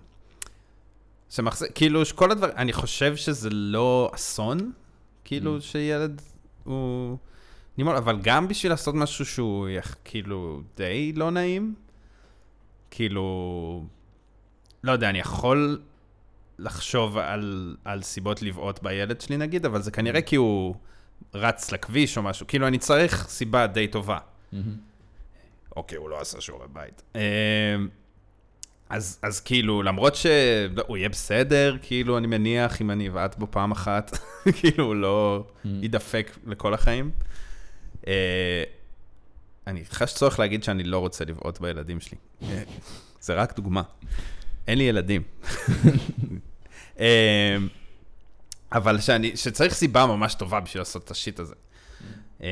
שמחזיק, כאילו, שכל הדברים, אני חושב שזה לא אסון, Mm. כאילו, שילד הוא נימול, אבל גם בשביל לעשות משהו שהוא יח- כאילו די לא נעים, כאילו, לא יודע, אני יכול לחשוב על, על סיבות לבעוט בילד שלי נגיד, אבל זה כנראה כי הוא רץ לכביש או משהו, כאילו אני צריך סיבה די טובה. מהמם. אוקיי, הוא לא עשה שיעורי בית. אז, אז כאילו, למרות שהוא יהיה בסדר, כאילו, אני מניח, אם אני אבעט בו פעם אחת, כאילו, הוא לא יידפק לכל החיים. אה, אני חש צורך להגיד שאני לא רוצה לבעוט בילדים שלי. אה, זה רק דוגמה. אין לי ילדים. אה, אבל שאני, שצריך סיבה ממש טובה בשביל לעשות את השיט הזה. אה,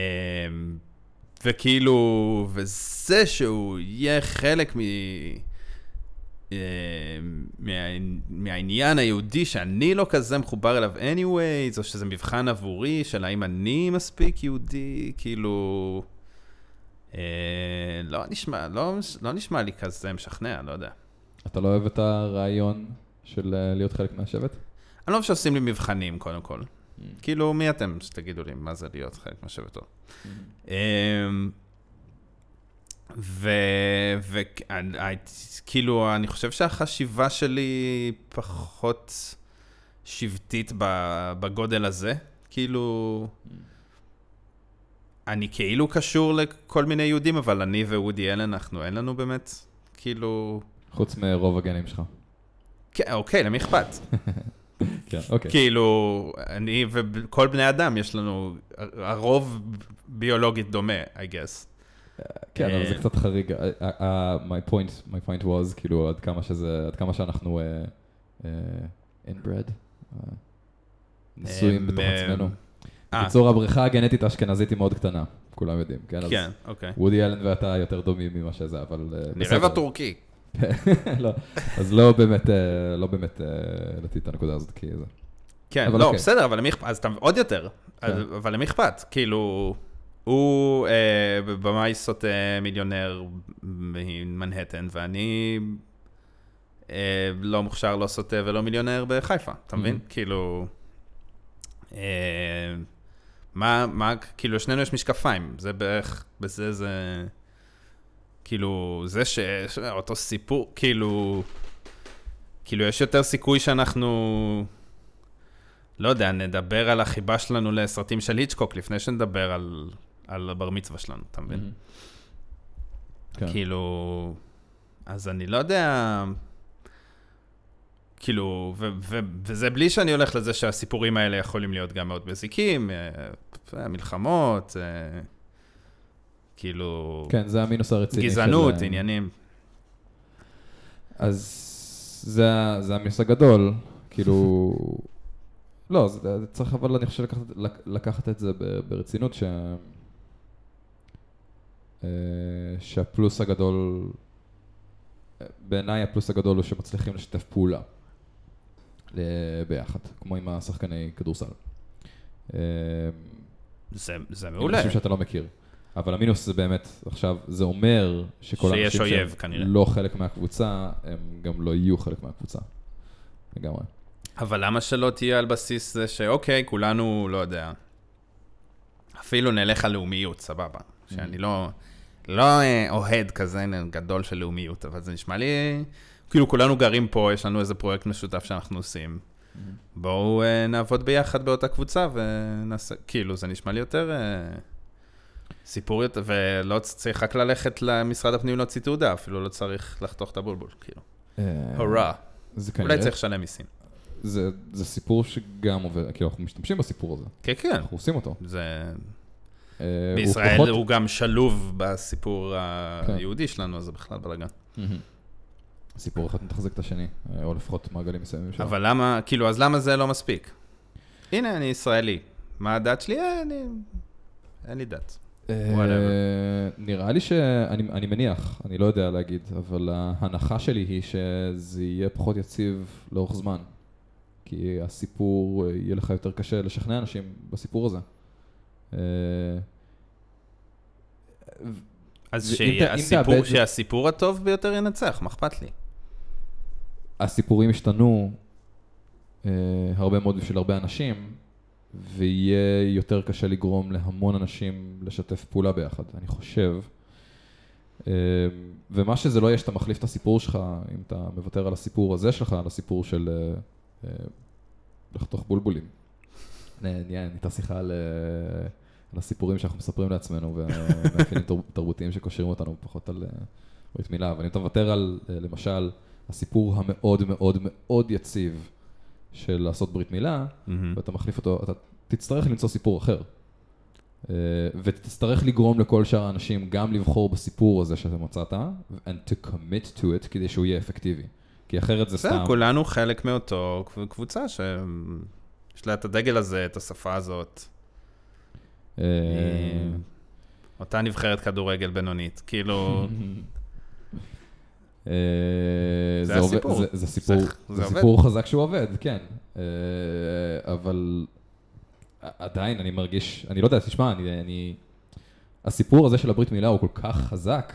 וכאילו, וזה שהוא יהיה חלק מ... אה, מה, מהעניין היהודי שאני לא כזה מחובר אליו anyways, או שזה מבחן עבורי של האם אני מספיק יהודי, כאילו... אה, לא נשמע, לא, לא נשמע לי כזה משכנע, לא יודע. אתה לא אוהב את הרעיון של אה, להיות חלק מהשבט? אני לא אוהב שעושים לי מבחנים, קודם כל. כאילו, מי אתם שתגידו לי מה זה להיות חלק מהשבט טוב? אמ, ו... וכאילו, אני חושב שהחשיבה שלי פחות שבטית בגודל הזה. כאילו, אני כאילו קשור לכל מיני יהודים, אבל אני ווודי אלן, אנחנו, אין לנו באמת, כאילו... חוץ מרוב הגנים שלך. כן, אוקיי, למי אכפת? כן, אוקיי. כאילו, אני וכל בני אדם, יש לנו, הרוב ביולוגית דומה, I guess. כן, אבל זה אה, קצת חריג. אה, אה, my point, my point was, כאילו, עד כמה שזה, עד כמה שאנחנו inbred, נשואים בתוך עצמנו. בקיצור, הבריכה הגנטית האשכנזית היא מאוד קטנה, כולם יודעים, כן? כן, אוקיי. וודי אלן ואתה יותר דומים ממה שזה, אבל... אה, אני בסדר. רבע טורקי. לא, אז לא באמת, לא באמת העליתי את הנקודה הזאת, כי זה... כן, לא, אוקיי. בסדר, אבל למי אכפת? אז אתה עוד יותר. כן. אבל למי אכפת? כאילו, הוא אה, במאי סוטה מיליונר ממנהטן, ואני אה, לא מוכשר, לא סוטה ולא מיליונר בחיפה, אתה מבין? Mhm. כאילו, אה, מה, מה, כאילו, שנינו יש משקפיים, זה בערך, בזה זה, כאילו, זה ש... אותו סיפור, כאילו, כאילו, יש יותר סיכוי שאנחנו... לא יודע, נדבר על החיבה שלנו לסרטים של היצ'קוק לפני שנדבר על, על הבר מצווה שלנו, אתה מבין? כן. כאילו, אז אני לא יודע, כאילו, ו- ו- וזה בלי שאני הולך לזה שהסיפורים האלה יכולים להיות גם מאוד מזיקים, אה, מלחמות, אה, כאילו, כן, זה המינוס הרציני. גזענות, של, אה, עניינים. אז זה, זה המינוס הגדול, כאילו... לא, זה, צריך אבל אני חושב לקחת, לק- לקחת את זה ברצינות, ש... אה, שהפלוס הגדול, בעיניי הפלוס הגדול הוא שמצליחים לשתף פעולה ל- ביחד, כמו עם השחקני כדורסל. אה, זה, זה מעולה. אנשים שאתה לא מכיר. אבל המינוס זה באמת, עכשיו, זה אומר שכל שיש האנשים אויב, שהם כנראה. לא חלק מהקבוצה, הם גם לא יהיו חלק מהקבוצה. לגמרי. אבל למה שלא תהיה על בסיס זה שאוקיי, כולנו, לא יודע, אפילו נלך על לאומיות, סבבה. שאני לא, לא אה, אוהד כזה גדול של לאומיות, אבל זה נשמע לי, כאילו כולנו גרים פה, יש לנו איזה פרויקט משותף שאנחנו עושים. בואו אה, נעבוד ביחד באותה קבוצה ונעשה, כאילו, זה נשמע לי יותר, אה, סיפור ולא צריך רק ללכת למשרד הפנים להוציא תעודה, אפילו לא צריך לחתוך את הבולבול, כאילו. אה, הורא. זה אולי צריך לשלם מיסים. זה, זה סיפור שגם עובר, כאילו אנחנו משתמשים בסיפור הזה, כן, כן. אנחנו עושים אותו. זה... אה, הוא בישראל פחות- הוא גם שלוב בסיפור כן. היהודי שלנו, אז זה בכלל בלאגן. מהמם. סיפור אחד מתחזק את השני, אה, או לפחות מעגלים מסוימים שלו. אבל למה, כאילו, אז למה זה לא מספיק? הנה, אני ישראלי. מה הדת שלי? אה, אני... אין לי דת. אה. נראה לי שאני אני מניח, אני לא יודע להגיד, אבל ההנחה שלי היא שזה יהיה פחות יציב לאורך זמן. כי הסיפור, יהיה לך יותר קשה לשכנע אנשים בסיפור הזה. אה, אז שהסיפור, תאבד- שהסיפור הטוב ביותר ינצח, מה אכפת לי? הסיפורים השתנו אה, הרבה מאוד בשביל הרבה אנשים, ויהיה יותר קשה לגרום להמון אנשים לשתף פעולה ביחד, אני חושב. אה, ומה שזה לא יהיה שאתה מחליף את הסיפור שלך, אם אתה מוותר על הסיפור הזה שלך, על הסיפור של אה, אה, לחתוך בולבולים. נהיה- נהייתה שיחה על, אה, על הסיפורים שאנחנו מספרים לעצמנו ומאפיינים תר- תרבותיים שקושרים אותנו פחות על אה, ברית מילה, אבל אם אתה מוותר על, אה, למשל, הסיפור המאוד מאוד מאוד יציב של לעשות ברית מילה. ואתה מחליף אותו, אתה תצטרך למצוא סיפור אחר. אה, ותצטרך לגרום לכל שאר האנשים גם לבחור בסיפור הזה שאתה מצאת, and to commit to it, כדי שהוא יהיה אפקטיבי. כי אחרת זה סתם... בסדר, כולנו חלק מאותו קב- קבוצה שיש לה את הדגל הזה, את השפה הזאת. אה, אותה נבחרת כדורגל בינונית. כאילו, אה, זה הסיפור. זה- סיפור, חזק שהוא עובד, כן. אה, אבל עדיין אני מרגיש, אני לא יודע, תשמע, אני. הסיפור הזה של הברית מילה הוא כל כך חזק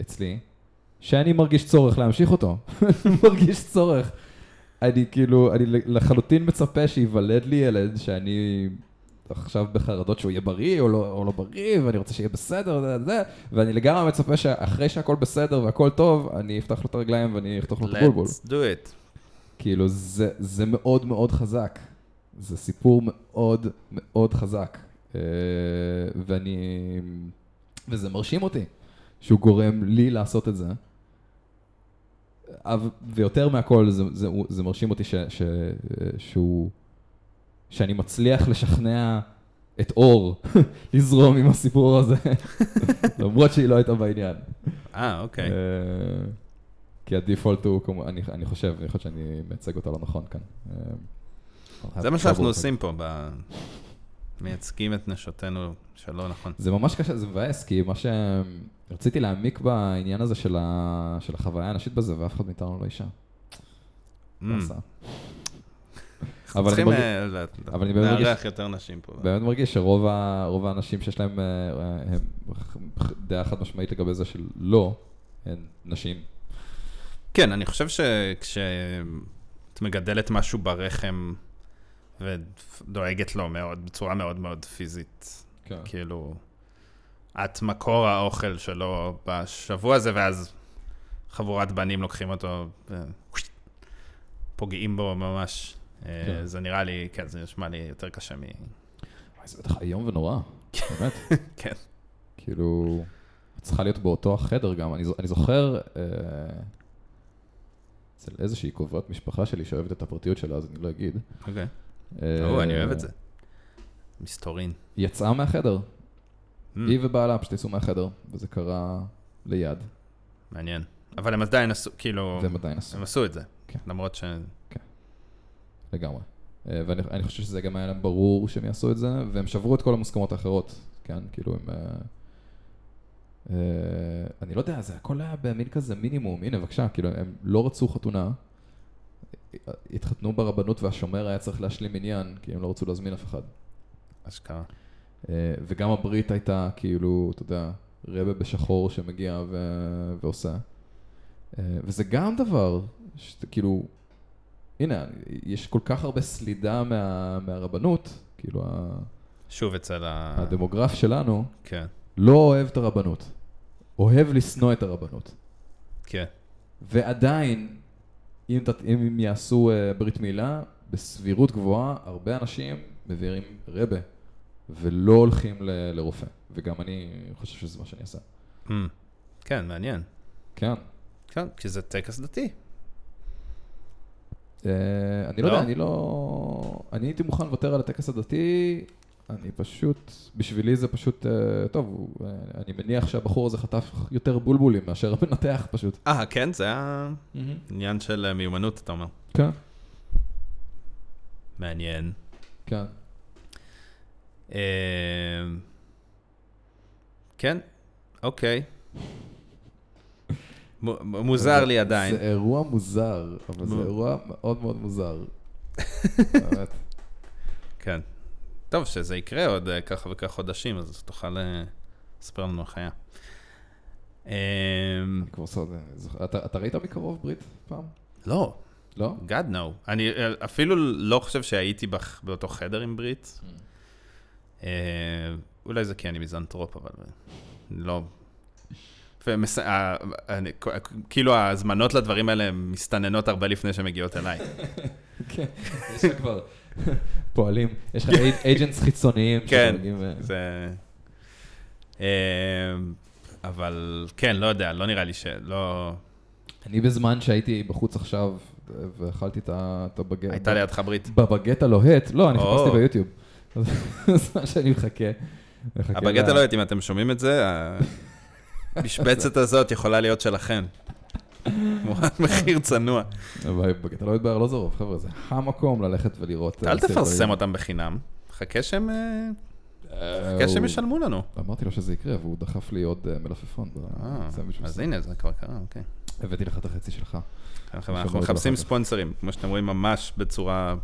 אצלי, שאני מרגיש צורך להמשיך אותו. אני מרגיש צורך. אני כאילו, אני לחלוטין מצפה שייוולד לי ילד שאני עכשיו בחרדות שהוא יהיה בריא או לא, או לא בריא, ואני רוצה שיהיה בסדר, זה, זה, ואני לגמרי מצפה שאחרי שהכל בסדר והכל טוב, אני אפתח לו את הרגליים ואני אחתוך לו את הבולבול. let's do it. כאילו, זה, זה מאוד מאוד חזק. זה סיפור מאוד מאוד חזק. אה, ואני... וזה מרשים אותי שהוא גורם לי לעשות את זה. ויותר מהכל, זה, זה, זה מרשים אותי ש, ש, שהוא... שאני מצליח לשכנע את אור לזרום עם הסיפור הזה, למרות שהיא לא הייתה בעניין. אה, אוקיי. אה, כי הדיפולט הוא, כמו- אני, אני חושב, אני חושב שאני מייצג אותה לא נכון כאן. אה, זה מה שאנחנו עושים פה, ב- מייצגים את נשותינו שלא נכון. זה ממש קשה, זה מבאס, כי מה שרציתי להעמיק בעניין הזה של, ה... של החוויה הנשית בזה, ואף אחד מאיתנו לא אישה. Mm. אנחנו צריכים אה, באמת מרגיש- לארח יותר נשים פה. באמת מרגיש שרוב האנשים שיש להם אה, אה, דעה חד משמעית לגבי זה של לא, הן נשים. כן, אני חושב שכשאת מגדלת משהו ברחם ודואגת לו מאוד, בצורה מאוד מאוד פיזית, כן. כאילו, את מקור האוכל שלו בשבוע הזה, ואז חבורת בנים לוקחים אותו ופוגעים בו ממש. אה, כן. זה נראה לי, כן, זה נשמע לי יותר קשה מ... זה בטח איום ונורא, באמת. כן. כאילו, צריכה להיות באותו החדר גם. אני, זו- אני זוכר, אה, אצל איזושהי קרובת משפחה שלי שאוהבת את הפרטיות שלה, אז אני לא אגיד. אוקיי. אה, או, אני אוהב את זה. מסתורין. יצאה מהחדר, Mm, היא ובעלה פשוט יצאו מהחדר, וזה קרה ליד, מעניין. אבל הם עדיין עשו, כאילו, והם עדיין עשו, הם עשו את זה. כן. למרות ש... לגמרי. אה, ואני אני חושב שזה גם היה להם ברור שהם יעשו את זה, והם שברו את כל המוסכמות האחרות, כן, כאילו הם... אה, אה, אני לא יודע, זה הכל היה במין כזה מינימום, הנה בבקשה, כאילו הם לא רצו חתונה, התחתנו ברבנות והשומר היה צריך להשלים מניין, כי הם לא רצו להזמין אף אחד. אשכרה. וגם הברית הייתה כאילו, אתה יודע, רבה בשחור שמגיע ו... ועושה. וזה גם דבר, שאתה כאילו, הנה, יש כל כך הרבה סלידה מה... מהרבנות, כאילו ה- שוב אצל ה... הדמוגרף שלנו כן, לא אוהב את הרבנות, אוהב לשנוא את הרבנות. כן. ועדיין, אם, ת... אם יעשו uh, ברית מילה, בסבירות גבוהה, הרבה אנשים מביאים רבה ולא הולכים ל- לרופא. וגם אני חושב שזה מה שאני אעשה. Mm. כן, מעניין. כן. כן, כי זה טקס דתי. אה, אני לא לא? יודע, אני לא... אני הייתי מוכן לוותר על הטקס הדתי, אני פשוט, בשבילי זה פשוט, אה, טוב, אה, אני מניח שהבחור הזה חטף יותר בולבולים מאשר המנתח פשוט. אה, כן? זה היה עניין של מיומנות, אתה אומר. כן, מעניין. כן. כן, אוקיי. מוזר לי עדיין. זה אירוע מוזר, אבל זה אירוע מאוד מאוד מוזר. כן. טוב, שזה יקרה עוד אה, ככה וכך חודשים, אז תוכל אה, לספר לנו איך היה. אה, זה. זוכר- אתה ראית מקרוב ברית פעם? לא, לא? God no. אני אה, אפילו לא חושב שהייתי באותו חדר עם ברית. אה, אולי זה כי אני מיזנטרופ, אבל אה, לא... ומס... ה- אני- כאילו ההזמנות לדברים האלה מסתננות הרבה לפני שהן מגיעות אליי. כן. יש לך כבר פועלים, יש לך agents חיצוניים. כן, זה... אה, אבל כן, לא יודע, לא נראה לי ש... לא... אני בזמן שהייתי בחוץ עכשיו, ואכלתי את הבגט. הייתה לידך ברית. בבגט הלוהט, לא, אני. חיפשתי ביוטיוב. אז בזמן שאני מחכה. הבגט הלוהט, אם אתם שומעים את זה, המשבצת הזאת יכולה להיות שלכם. תמורת מחיר צנוע. אבל בגט הלוהט בארלוזורוב, חבר'ה, זה המקום ללכת ולראות. אה, אל. תפרסם אותם בחינם. חכה שהם אה, אה, חכה שהם הוא- ישלמו לנו. אמרתי לו שזה יקרה, והוא דחף לי עוד אה, מלפפון. אה, אז. הנה, זה כבר קרה, אוקיי. הבאתי לך את החצי שלך. שמעו אנחנו מחפשים. ספונסרים, כמו שאתם רואים, ממש בצורה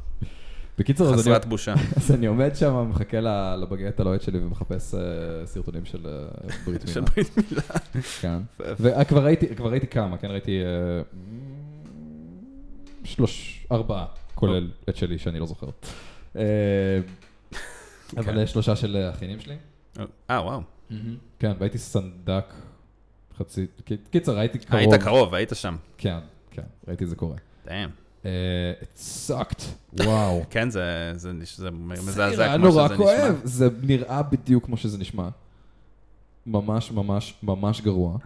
בקיצור, אז אני- חסרת בושה. אז אני עומד שם, מחכה ל- לבגט הלוהט שלי ומחפש אה, סרטונים של אה, ברית של מילה. ברית מילה. כן. וכבר ראיתי, כבר ראיתי כמה, כן, ראיתי אה, שלוש, ארבעה, כולל את שלי, שאני לא זוכר. אה, אבל אה, שלושה של אה, האחיינים שלי. אה, וואו. כן, והייתי סנדק חצי, קיצר, הייתי קרוב. היית קרוב, היית שם. כן, כן, ראיתי את זה קורה. דאם. אה, It sucked, וואו. כן, זה- זה נש- זה זה מזעזע נראה כמו נורא שזה כואב, נשמע. זה נראה בדיוק כמו שזה נשמע. ממש ממש ממש גרוע.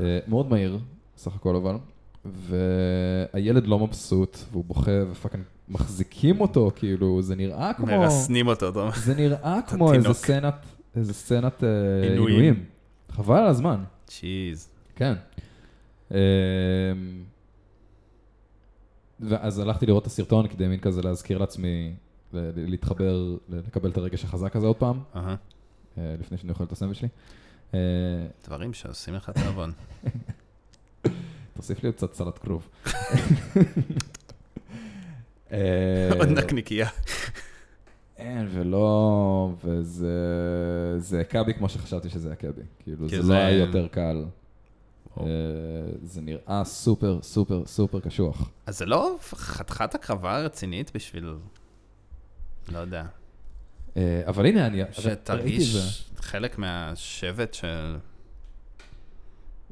אה, מאוד מהיר, סך הכל אבל. והילד לא מבסוט, והוא בוכה ופאקינג מחזיקים אותו, כאילו, זה נראה כמו... מרסנים אותו, אתה אומר. זה נראה כמו איזה. סצנת, איזה סצנת אה, עינויים. עינויים. חבל על הזמן, צ'יז. כן. ואז הלכתי לראות את הסרטון כדי מין כזה להזכיר לעצמי, להתחבר, לקבל את הרגש החזק הזה עוד פעם. אה, לפני שאני אוכל את הסנדוויץ' שלי. אה, דברים שעושים לך תיאבון. תוסיף לי עוד קצת סלט כלוב. אה, עוד נקניקייה. אין, ולא, וזה זה הכה בי כמו שחשבתי שזה הכה בי. כאילו, זה- לא היה יותר קל. אה, זה נראה סופר, סופר, סופר קשוח. אז זה לא חתיכת הקרבה רצינית בשביל... לא יודע. אה, אבל הנה, אני. שתרגיש חלק מהשבט של...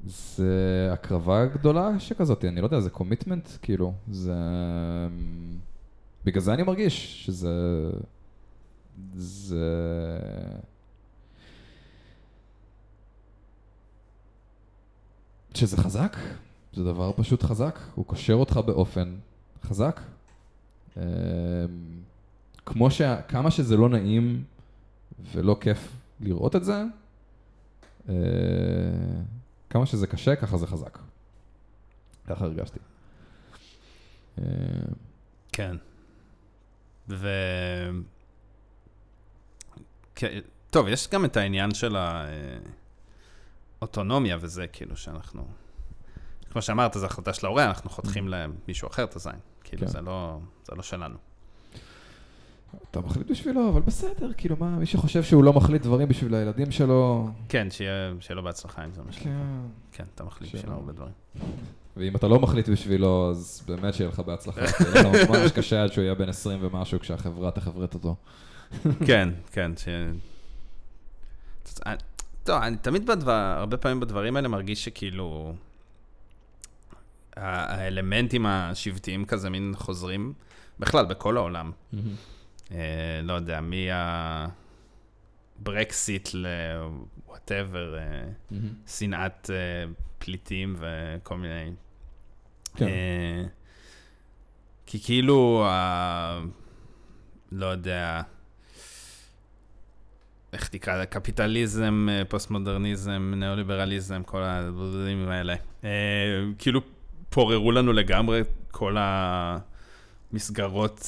זה הקרבה גדולה שכזאת, אני לא יודע, זה קומיטמנט, כאילו, זה... בגלל זה אני מרגיש שזה... זה... שזה חזק, זה דבר פשוט חזק, הוא קושר אותך באופן חזק. אמ, כמו ש... כמה שזה לא נעים ולא כיף לראות את זה, אה, כמה שזה קשה, ככה זה חזק. ככה הרגשתי. אה, כן. ו... כן, טוב, יש גם את העניין של האוטונומיה וזה, כאילו שאנחנו... כמו שאמרת, זו החלטה של ההורה, אנחנו חותכים למישהו אחר את הזין. כאילו, כן. זה לא, זה לא שלנו. אתה מחליט בשבילו, אבל בסדר, כאילו מה, מי שחושב שהוא לא מחליט דברים בשביל הילדים שלו, כן, שיהיה, שיהיה לו בהצלחה עם זה, מה. כן. כן, אתה מחליט שלא. בשביל הרבה דברים. ואם אתה לא מחליט בשבילו, אז באמת שיהיה לך בהצלחה. יהיה לך ממש קשה עד שהוא יהיה בן 20 ומשהו כשהחברה תחברת אותו. כן, כן, ש... טוב, אני תמיד בדבר, הרבה פעמים בדברים האלה מרגיש שכאילו... האלמנטים השבטיים כזה מין חוזרים, בכלל, בכל העולם. אה, לא יודע, מי ה... ברקסיט ל-whatever, אה, שנאת אה, פליטים וכל מיני... כן. אה, כי כאילו, לא יודע, איך תקרא לזה, קפיטליזם, אה, פוסט-מודרניזם, ניאו-ליברליזם, כל הדברים האלה. אה, כאילו פוררו לנו לגמרי כל המסגרות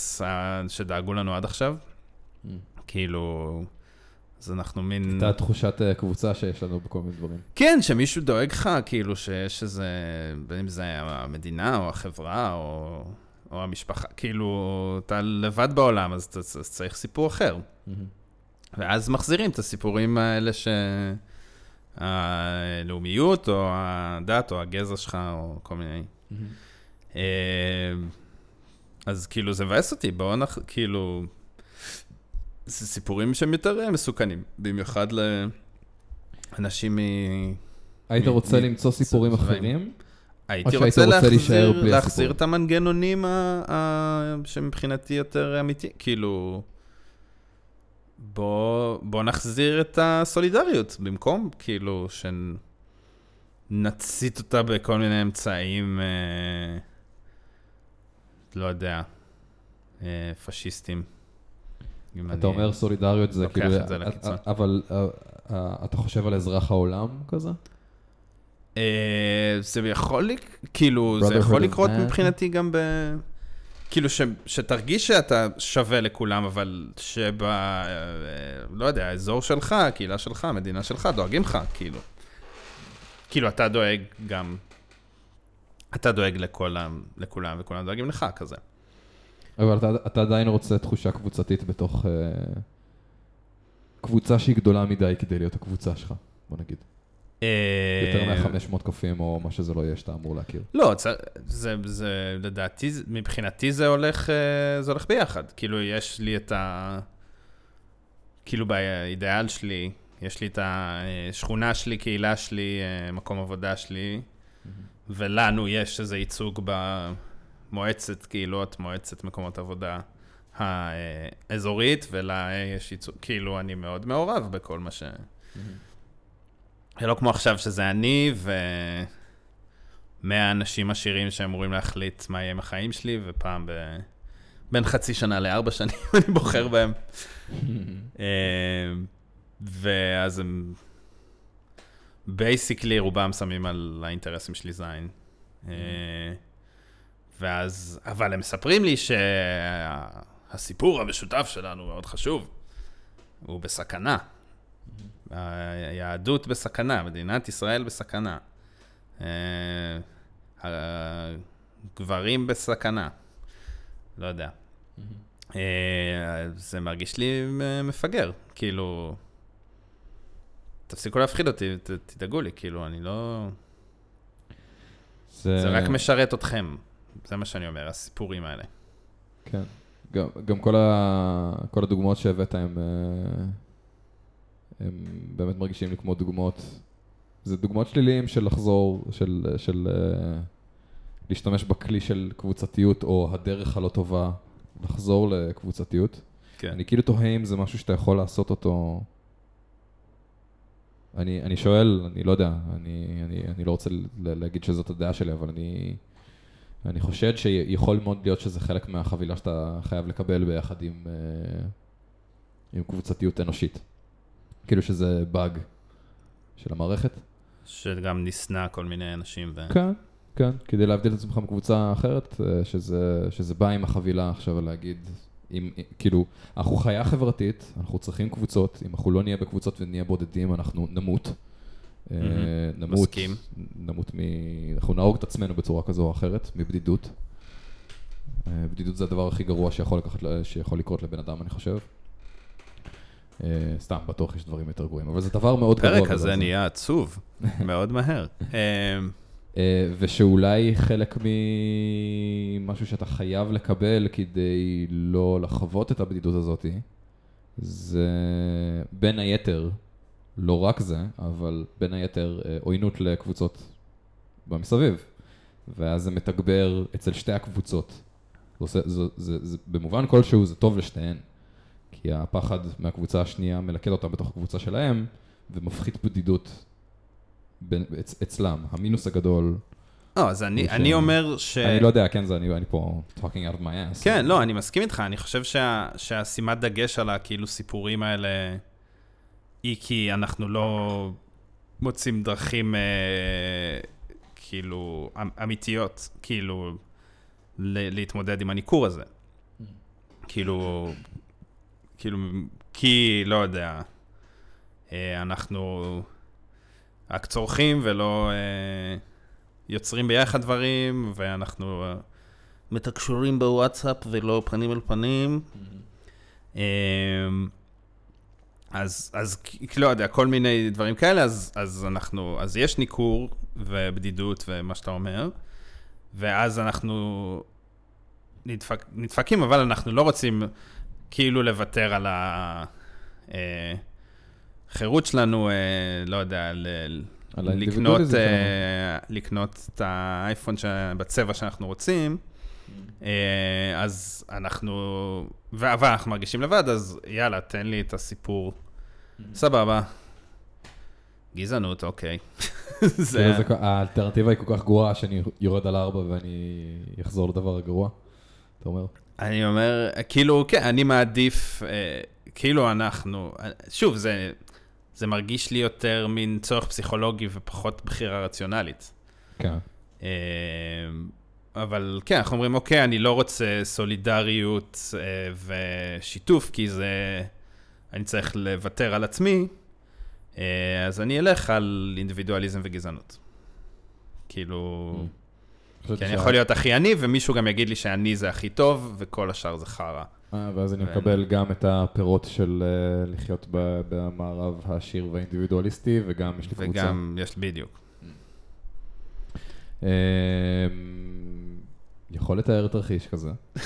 שדאגו לנו עד עכשיו. כאילו, אז אנחנו מין... הייתה תחושת אה, קבוצה שיש לנו בכל מיני דברים. כן, שמישהו דואג לך, כאילו שיש איזה, בין אם זה המדינה או החברה או, או המשפחה, כאילו, אתה לבד בעולם, אז אתה אז צריך סיפור אחר. ואז מחזירים את הסיפורים האלה ש... הלאומיות או הדת או הגזע שלך או כל מיני. אה, אז כאילו זה מבאס אותי, בואו נח... כאילו... זה סיפורים שהם יותר אה, מסוכנים, במיוחד לאנשים מ... היית מ- רוצה מ- למצוא סיפורים. אחרים? הייתי רוצה רוצה להחזיר, להחזיר? את המנגנונים ה- ה- שמבחינתי יותר אמיתי, כאילו... בוא, בוא נחזיר את הסולידריות במקום, כאילו, שנצית אותה בכל מיני אמצעים, אה, לא יודע, אה, פשיסטים. אתה אומר סולידריות זה לוקח כאילו... את זה לקיצון. אבל אה, אה, אתה חושב על אזרח העולם כזה? אה, זה יכול, כאילו, זה יכול לקרות. מבחינתי גם ב... כאילו, ש, שתרגיש שאתה שווה לכולם, אבל שב... אה, לא יודע, האזור שלך, הקהילה שלך, המדינה שלך, דואגים לך, כאילו. כאילו, אתה דואג גם... אתה דואג לכולם, לכולם וכולם דואגים לך, כזה. אבל אתה, אתה עדיין רוצה תחושה קבוצתית בתוך... אה, קבוצה שהיא גדולה מדי כדי להיות הקבוצה שלך, בוא נגיד. יותר אה, מה-500 קופים או מה שזה לא יהיה שאתה אמור להכיר. לא, צ- זה, זה, לדעתי, זה- מבחינתי זה הולך, אה, זה הולך ביחד. כאילו, יש לי את ה... כאילו, באידיאל שלי, יש לי את השכונה שלי, קהילה שלי, אה, מקום עבודה שלי, ולנו יש איזה ייצוג במועצת קהילות, מועצת מקומות עבודה האזורית, ולה יש ייצוג, כאילו, אני מאוד מעורב בכל מה ש... זה לא כמו עכשיו שזה אני ו... 100 אנשים עשירים שאמורים להחליט מה יהיה עם החיים שלי, ופעם ב... בין חצי שנה לארבע שנים אני בוחר בהם. אה, ואז הם בייסיקלי רובם שמים על האינטרסים שלי זין. אה, ואז, אבל הם מספרים לי שהסיפור המשותף שלנו מאוד חשוב. הוא בסכנה. היהדות בסכנה, מדינת ישראל בסכנה. אה, הגברים בסכנה. לא יודע. אה, זה מרגיש לי מפגר, כאילו... תפסיקו להפחיד אותי, ת- תדאגו לי, כאילו, אני לא... זה רק משרת אתכם, זה מה שאני אומר, הסיפורים האלה. כן. גם, גם כל, ה, כל הדוגמאות שהבאת הם, אה, הם באמת מרגישים לי כמו דוגמאות, זה דוגמאות שליליים של לחזור, של, של אה, להשתמש בכלי של קבוצתיות או הדרך הלא טובה לחזור לקבוצתיות. כן. אני כאילו תוהה אם זה משהו שאתה יכול לעשות אותו... אני, אני שואל, אני לא יודע, אני, אני, אני לא רוצה להגיד שזאת הדעה שלי, אבל אני, אני חושד שיכול מאוד להיות שזה חלק מהחבילה שאתה חייב לקבל ביחד עם, אה, עם קבוצתיות אנושית. כאילו שזה באג של המערכת. שגם נשנא כל מיני אנשים ו... כן, כן, כדי להבדיל את עצמך מקבוצה אחרת, אה, שזה, שזה בא עם החבילה עכשיו להגיד, אם, כאילו, אנחנו חיה חברתית, אנחנו צריכים קבוצות, אם אנחנו לא נהיה בקבוצות ונהיה בודדים, אנחנו נמות. אה, נמות, מסכים. נמות מ... אנחנו נהרוג את עצמנו בצורה כזו או אחרת, מבדידות. אה, בדידות זה הדבר הכי גרוע שיכול, לקחת, שיכול לקרות לבן אדם, אני חושב. אה, סתם, בטוח יש דברים יותר גרועים, אבל זה דבר מאוד גרוע. הפרק הזה נהיה עצוב, מאוד מהר. אה, אה, ושאולי חלק ממשהו שאתה חייב לקבל כדי לא לחוות את הבדידות הזאת, זה בין היתר, לא רק זה, אבל בין היתר עוינות לקבוצות במסביב. ואז זה מתגבר אצל שתי הקבוצות. זה, זה, זה, זה, במובן כלשהו זה טוב לשתיהן. כי הפחד מהקבוצה השנייה מלכד אותם בתוך הקבוצה שלהם, ומפחית בדידות בין- אצ- אצלם. המינוס הגדול, לא, אז אני, הוא ש- אני אומר ש... אני לא יודע, כן, זה אני, אני פה talking out of my ass. כן, לא, אני מסכים איתך, אני חושב שה, שהשימת דגש על הכאילו סיפורים האלה היא כי אנחנו לא מוצאים דרכים אה, כאילו אמ- אמיתיות, כאילו, להתמודד עם הניכור הזה. כאילו, כאילו, כי, לא יודע, אה, אנחנו רק צורכים ולא אה, יוצרים ביחד דברים, ואנחנו... אה, מתקשרים בוואטסאפ ולא פנים אל פנים. אמ, אז, אז לא יודע, כל מיני דברים כאלה, אז, אז אנחנו, אז יש ניכור ובדידות ומה שאתה אומר, ואז אנחנו נדפק, נדפקים, אבל אנחנו לא רוצים כאילו לוותר על החירות שלנו, אה, לא יודע, ל, לקנות, אה, לקנות את האייפון ש... בצבע שאנחנו רוצים, אה, אז אנחנו, ו- אבל אנחנו מרגישים לבד, אז יאללה, תן לי את הסיפור. סבבה. גזענות, אוקיי. זה... זה, האלטרנטיבה היא כל כך גרועה שאני יורד על ארבע ואני אחזור לדבר הגרוע, אתה אומר? אני אומר, כאילו, כן, אני מעדיף, אה, כאילו אנחנו, אה, שוב, זה, זה מרגיש לי יותר מין צורך פסיכולוגי ופחות בחירה רציונלית. כן. אה, אבל כן, אנחנו אומרים, אוקיי, אני לא רוצה סולידריות אה, ושיתוף, כי זה... אני צריך לוותר על עצמי, אה, אז אני אלך על אינדיבידואליזם וגזענות. כאילו... חשבתי כי אני שה- יכול להיות הכי עני, ומישהו גם יגיד לי שאני זה הכי טוב, וכל השאר זה חרא. אה, ואז אני מקבל גם את הפירות של אה, לחיות במערב העשיר והאינדיבידואליסטי, וגם יש לי קבוצה. וגם, יש בדיוק. אה, יכול לתאר תרחיש כזה,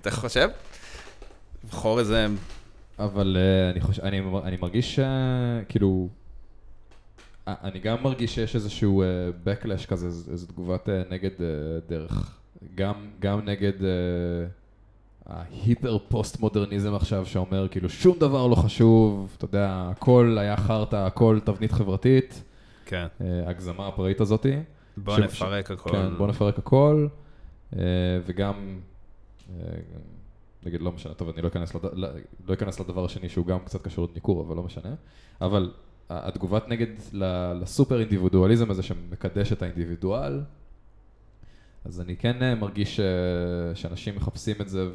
אתה חושב? לבחור איזה... אבל אני. אני, אני מרגיש אה, כאילו... אה, אני גם מרגיש שיש איזשהו אה, backlash כזה, איז- איזו תגובת אה, נגד אה, דרך. גם, גם נגד ההיפר פוסט מודרניזם עכשיו, שאומר כאילו שום דבר לא חשוב, אתה יודע, הכל היה חרטא, הכל תבנית חברתית, כן. הגזמה הפראית הזאתי. בוא ש- נפרק הכל. כן, בוא נפרק הכל, וגם, נגיד, לא משנה, טוב, אני לא אכנס, לד... לא- אכנס לדבר השני שהוא גם קצת קשור לניכור, אבל לא משנה. אבל התגובת נגד לסופר אינדיבידואליזם הזה שמקדש את האינדיבידואל, אז אני כן אה, מרגיש אה, שאנשים מחפשים את זה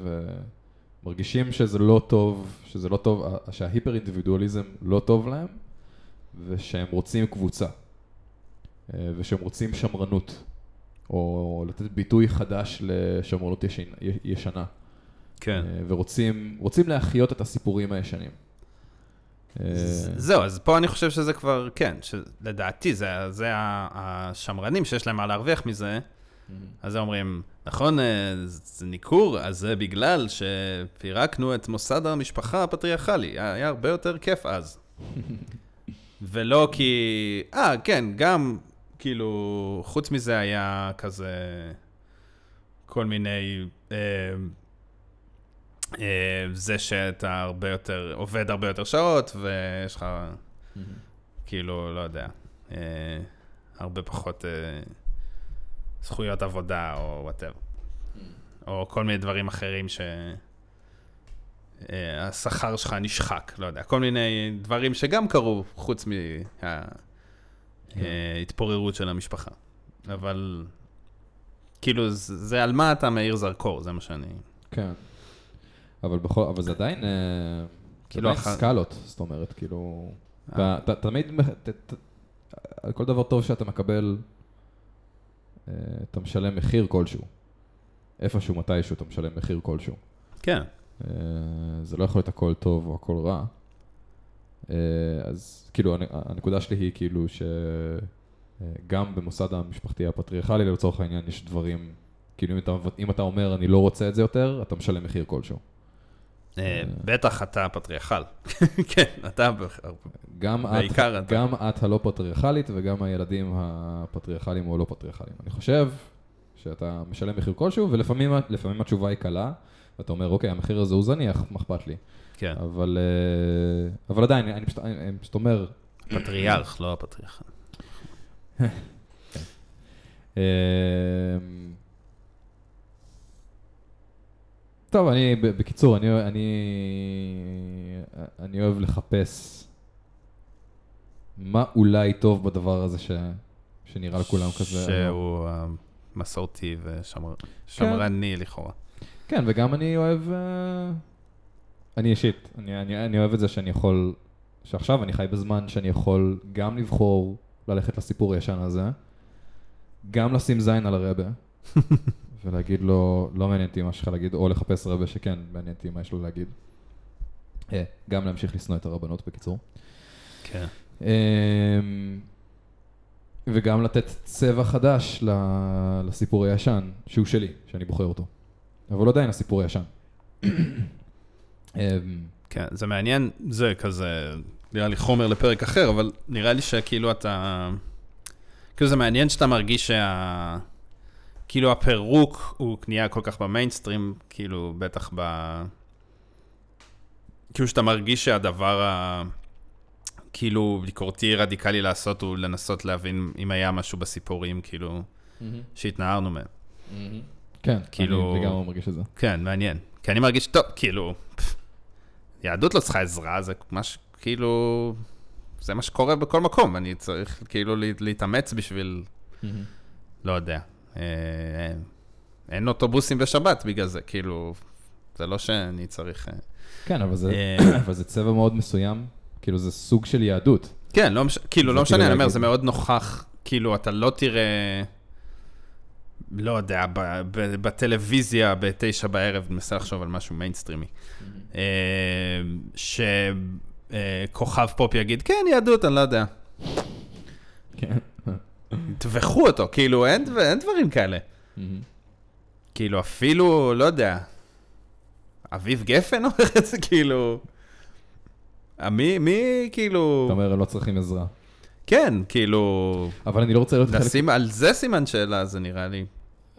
ומרגישים שזה לא טוב, שזה לא טוב, שההיפר אינדיבידואליזם לא טוב להם, ושהם רוצים קבוצה. אה, ושהם רוצים שמרנות, או לתת ביטוי חדש לשמרנות ישנה. כן. ורוצים רוצים להחיות את הסיפורים הישנים. אה, זהו, אז פה אני חושב שזה כבר, כן, לדעתי זה, זה השמרנים שיש להם מה להרוויח מזה, אז הם אומרים, נכון, אה, זה ניכור, אז זה בגלל שפירקנו את מוסד המשפחה הפטריארכלי, היה הרבה יותר כיף אז. ולא כי, אה, כן, גם, כאילו, חוץ מזה היה כזה כל מיני, אה, זה שאתה הרבה יותר, עובד הרבה יותר שעות, ויש לך, כאילו, לא יודע, אה, הרבה פחות אה, זכויות עבודה או וואטאבר. או כל מיני דברים אחרים ש... אה, השכר שלך נשחק, לא יודע, כל מיני דברים שגם קרו חוץ מההתפוררות של המשפחה. אבל כאילו, זה זה על מה אתה מאיר זרקור, זה מה שאני... כן. אבל בכל, אבל זה עדיין, אה, כאילו, עדיין אח- סקלות, זאת אומרת, כאילו, אתה תמיד, על כל דבר טוב שאתה מקבל, אה, אתה משלם מחיר כלשהו. איפשהו, מתישהו, אתה משלם מחיר כלשהו. כן, אה, זה לא יכול להיות הכל טוב או הכל רע. אז כאילו, הנ- הנקודה שלי היא כאילו שגם במוסד המשפחתי הפטריארכלי, לצורך העניין, יש דברים, כאילו אם אתה, אם אתה אומר, אני לא רוצה את זה יותר, אתה משלם מחיר כלשהו. אה, בטח אתה פטריארכל. כן, אתה... בעיקר אתה. גם את הלא פטריארכלית וגם הילדים הפטריארכליים או לא פטריארכליים. אני חושב שאתה משלם מחיר כלשהו, ולפעמים לפעמים התשובה היא קלה, ואתה אומר, אוקיי, המחיר הזה הוא זניח, מה אכפת לי? כן, אבל, אה, אבל עדיין, אני פשוט, אני, פשוט אומר, פטריארך, לא הפטריארך. אה, טוב, אני, בקיצור, אני, אני, אני אוהב לחפש מה אולי טוב בדבר הזה ש, שנראה לכולם כזה. שהוא אה, מסורתי ושמרני לכאורה. כן, וגם אני אוהב... אה, אני אישית, אני, אני, אני אוהב את זה שאני יכול... שעכשיו אני חי בזמן שאני יכול גם לבחור ללכת לסיפור הישן הזה, גם לשים זין על הרבה, ולהגיד לו, לא מעניין אותי מה שיש לך להגיד, או לחפש רבה שכן מעניין אותי מה יש לו להגיד. אה, גם להמשיך לשנוא את הרבנות בקיצור. כן. אמ, וגם לתת צבע חדש לסיפור הישן, שהוא שלי, שאני בוחר אותו. אבל עדיין הסיפור הישן. אמ, כן, זה מעניין, זה כזה, נראה לי חומר לפרק אחר, אבל נראה לי שכאילו אתה... כאילו זה מעניין שאתה מרגיש שה... כאילו הפירוק הוא נהיה כל כך במיינסטרים, כאילו בטח ב... כאילו שאתה מרגיש שהדבר ה... כאילו ביקורתי רדיקלי לעשות הוא לנסות להבין אם היה משהו בסיפורים, כאילו, שהתנערנו מהם. כן, כאילו- אני לגמרי מרגיש את זה. כן, מעניין. כי אני מרגיש, טוב, כאילו, יהדות לא צריכה עזרה, זה מה ש... כאילו, זה מה שקורה בכל מקום, אני צריך כאילו לה- להתאמץ בשביל, לא יודע. אה, אין אוטובוסים בשבת בגלל זה, כאילו, זה לא שאני צריך... אה, כן, אבל זה, אה. אבל זה צבע מאוד מסוים, כאילו זה סוג של יהדות. כן, לא מש... כאילו, לא משנה, כאילו אני אומר, זה מאוד נוכח, כאילו, אתה לא תראה, לא יודע, ב- ב- בטלוויזיה בתשע בערב, אני מנסה לחשוב על משהו מיינסטרימי, אה, שכוכב פופ יגיד, כן, יהדות, אני לא יודע. כן. טבחו אותו, כאילו, אין, אין דברים כאלה. כאילו, אפילו, לא יודע, אביב גפן אומר את זה, כאילו... מי, מי, כאילו... אתה אומר, הם לא צריכים עזרה. כן, כאילו... אבל אני לא רוצה להיות חלק... על זה סימן שאלה, זה נראה לי.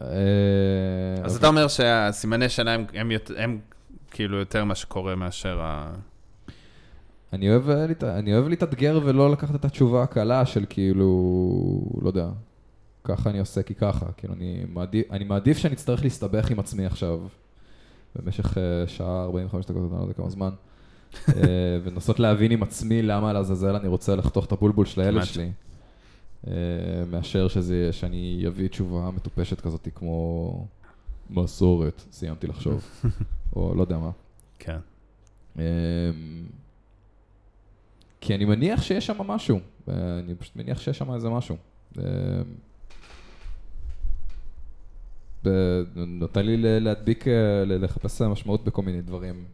אה, אז אבל- אתה אומר שהסימני שאלה הם, הם, יותר- הם כאילו יותר מה שקורה מאשר ה... אני אוהב, אני אוהב להתאתגר ולא לקחת את התשובה הקלה של כאילו, לא יודע, ככה אני עושה כי ככה. כאילו, אני מעדיף, אני מעדיף שאני אצטרך להסתבך עם עצמי עכשיו, במשך אה, שעה 45 דקות, אני לא יודע כמה זמן, אה, ולנסות להבין עם עצמי למה לעזאזל אני רוצה לחתוך את הבולבול של הילד. שלי, אה, מאשר שזה, שאני אביא תשובה מטופשת כזאת כמו מסורת, סיימתי לחשוב, או לא יודע מה. כן. אמ, כי אני מניח שיש שם משהו, אה, אני פשוט מניח שיש שם איזה משהו. ב- נותן לי להדביק, אה, לחפש משמעות בכל מיני דברים.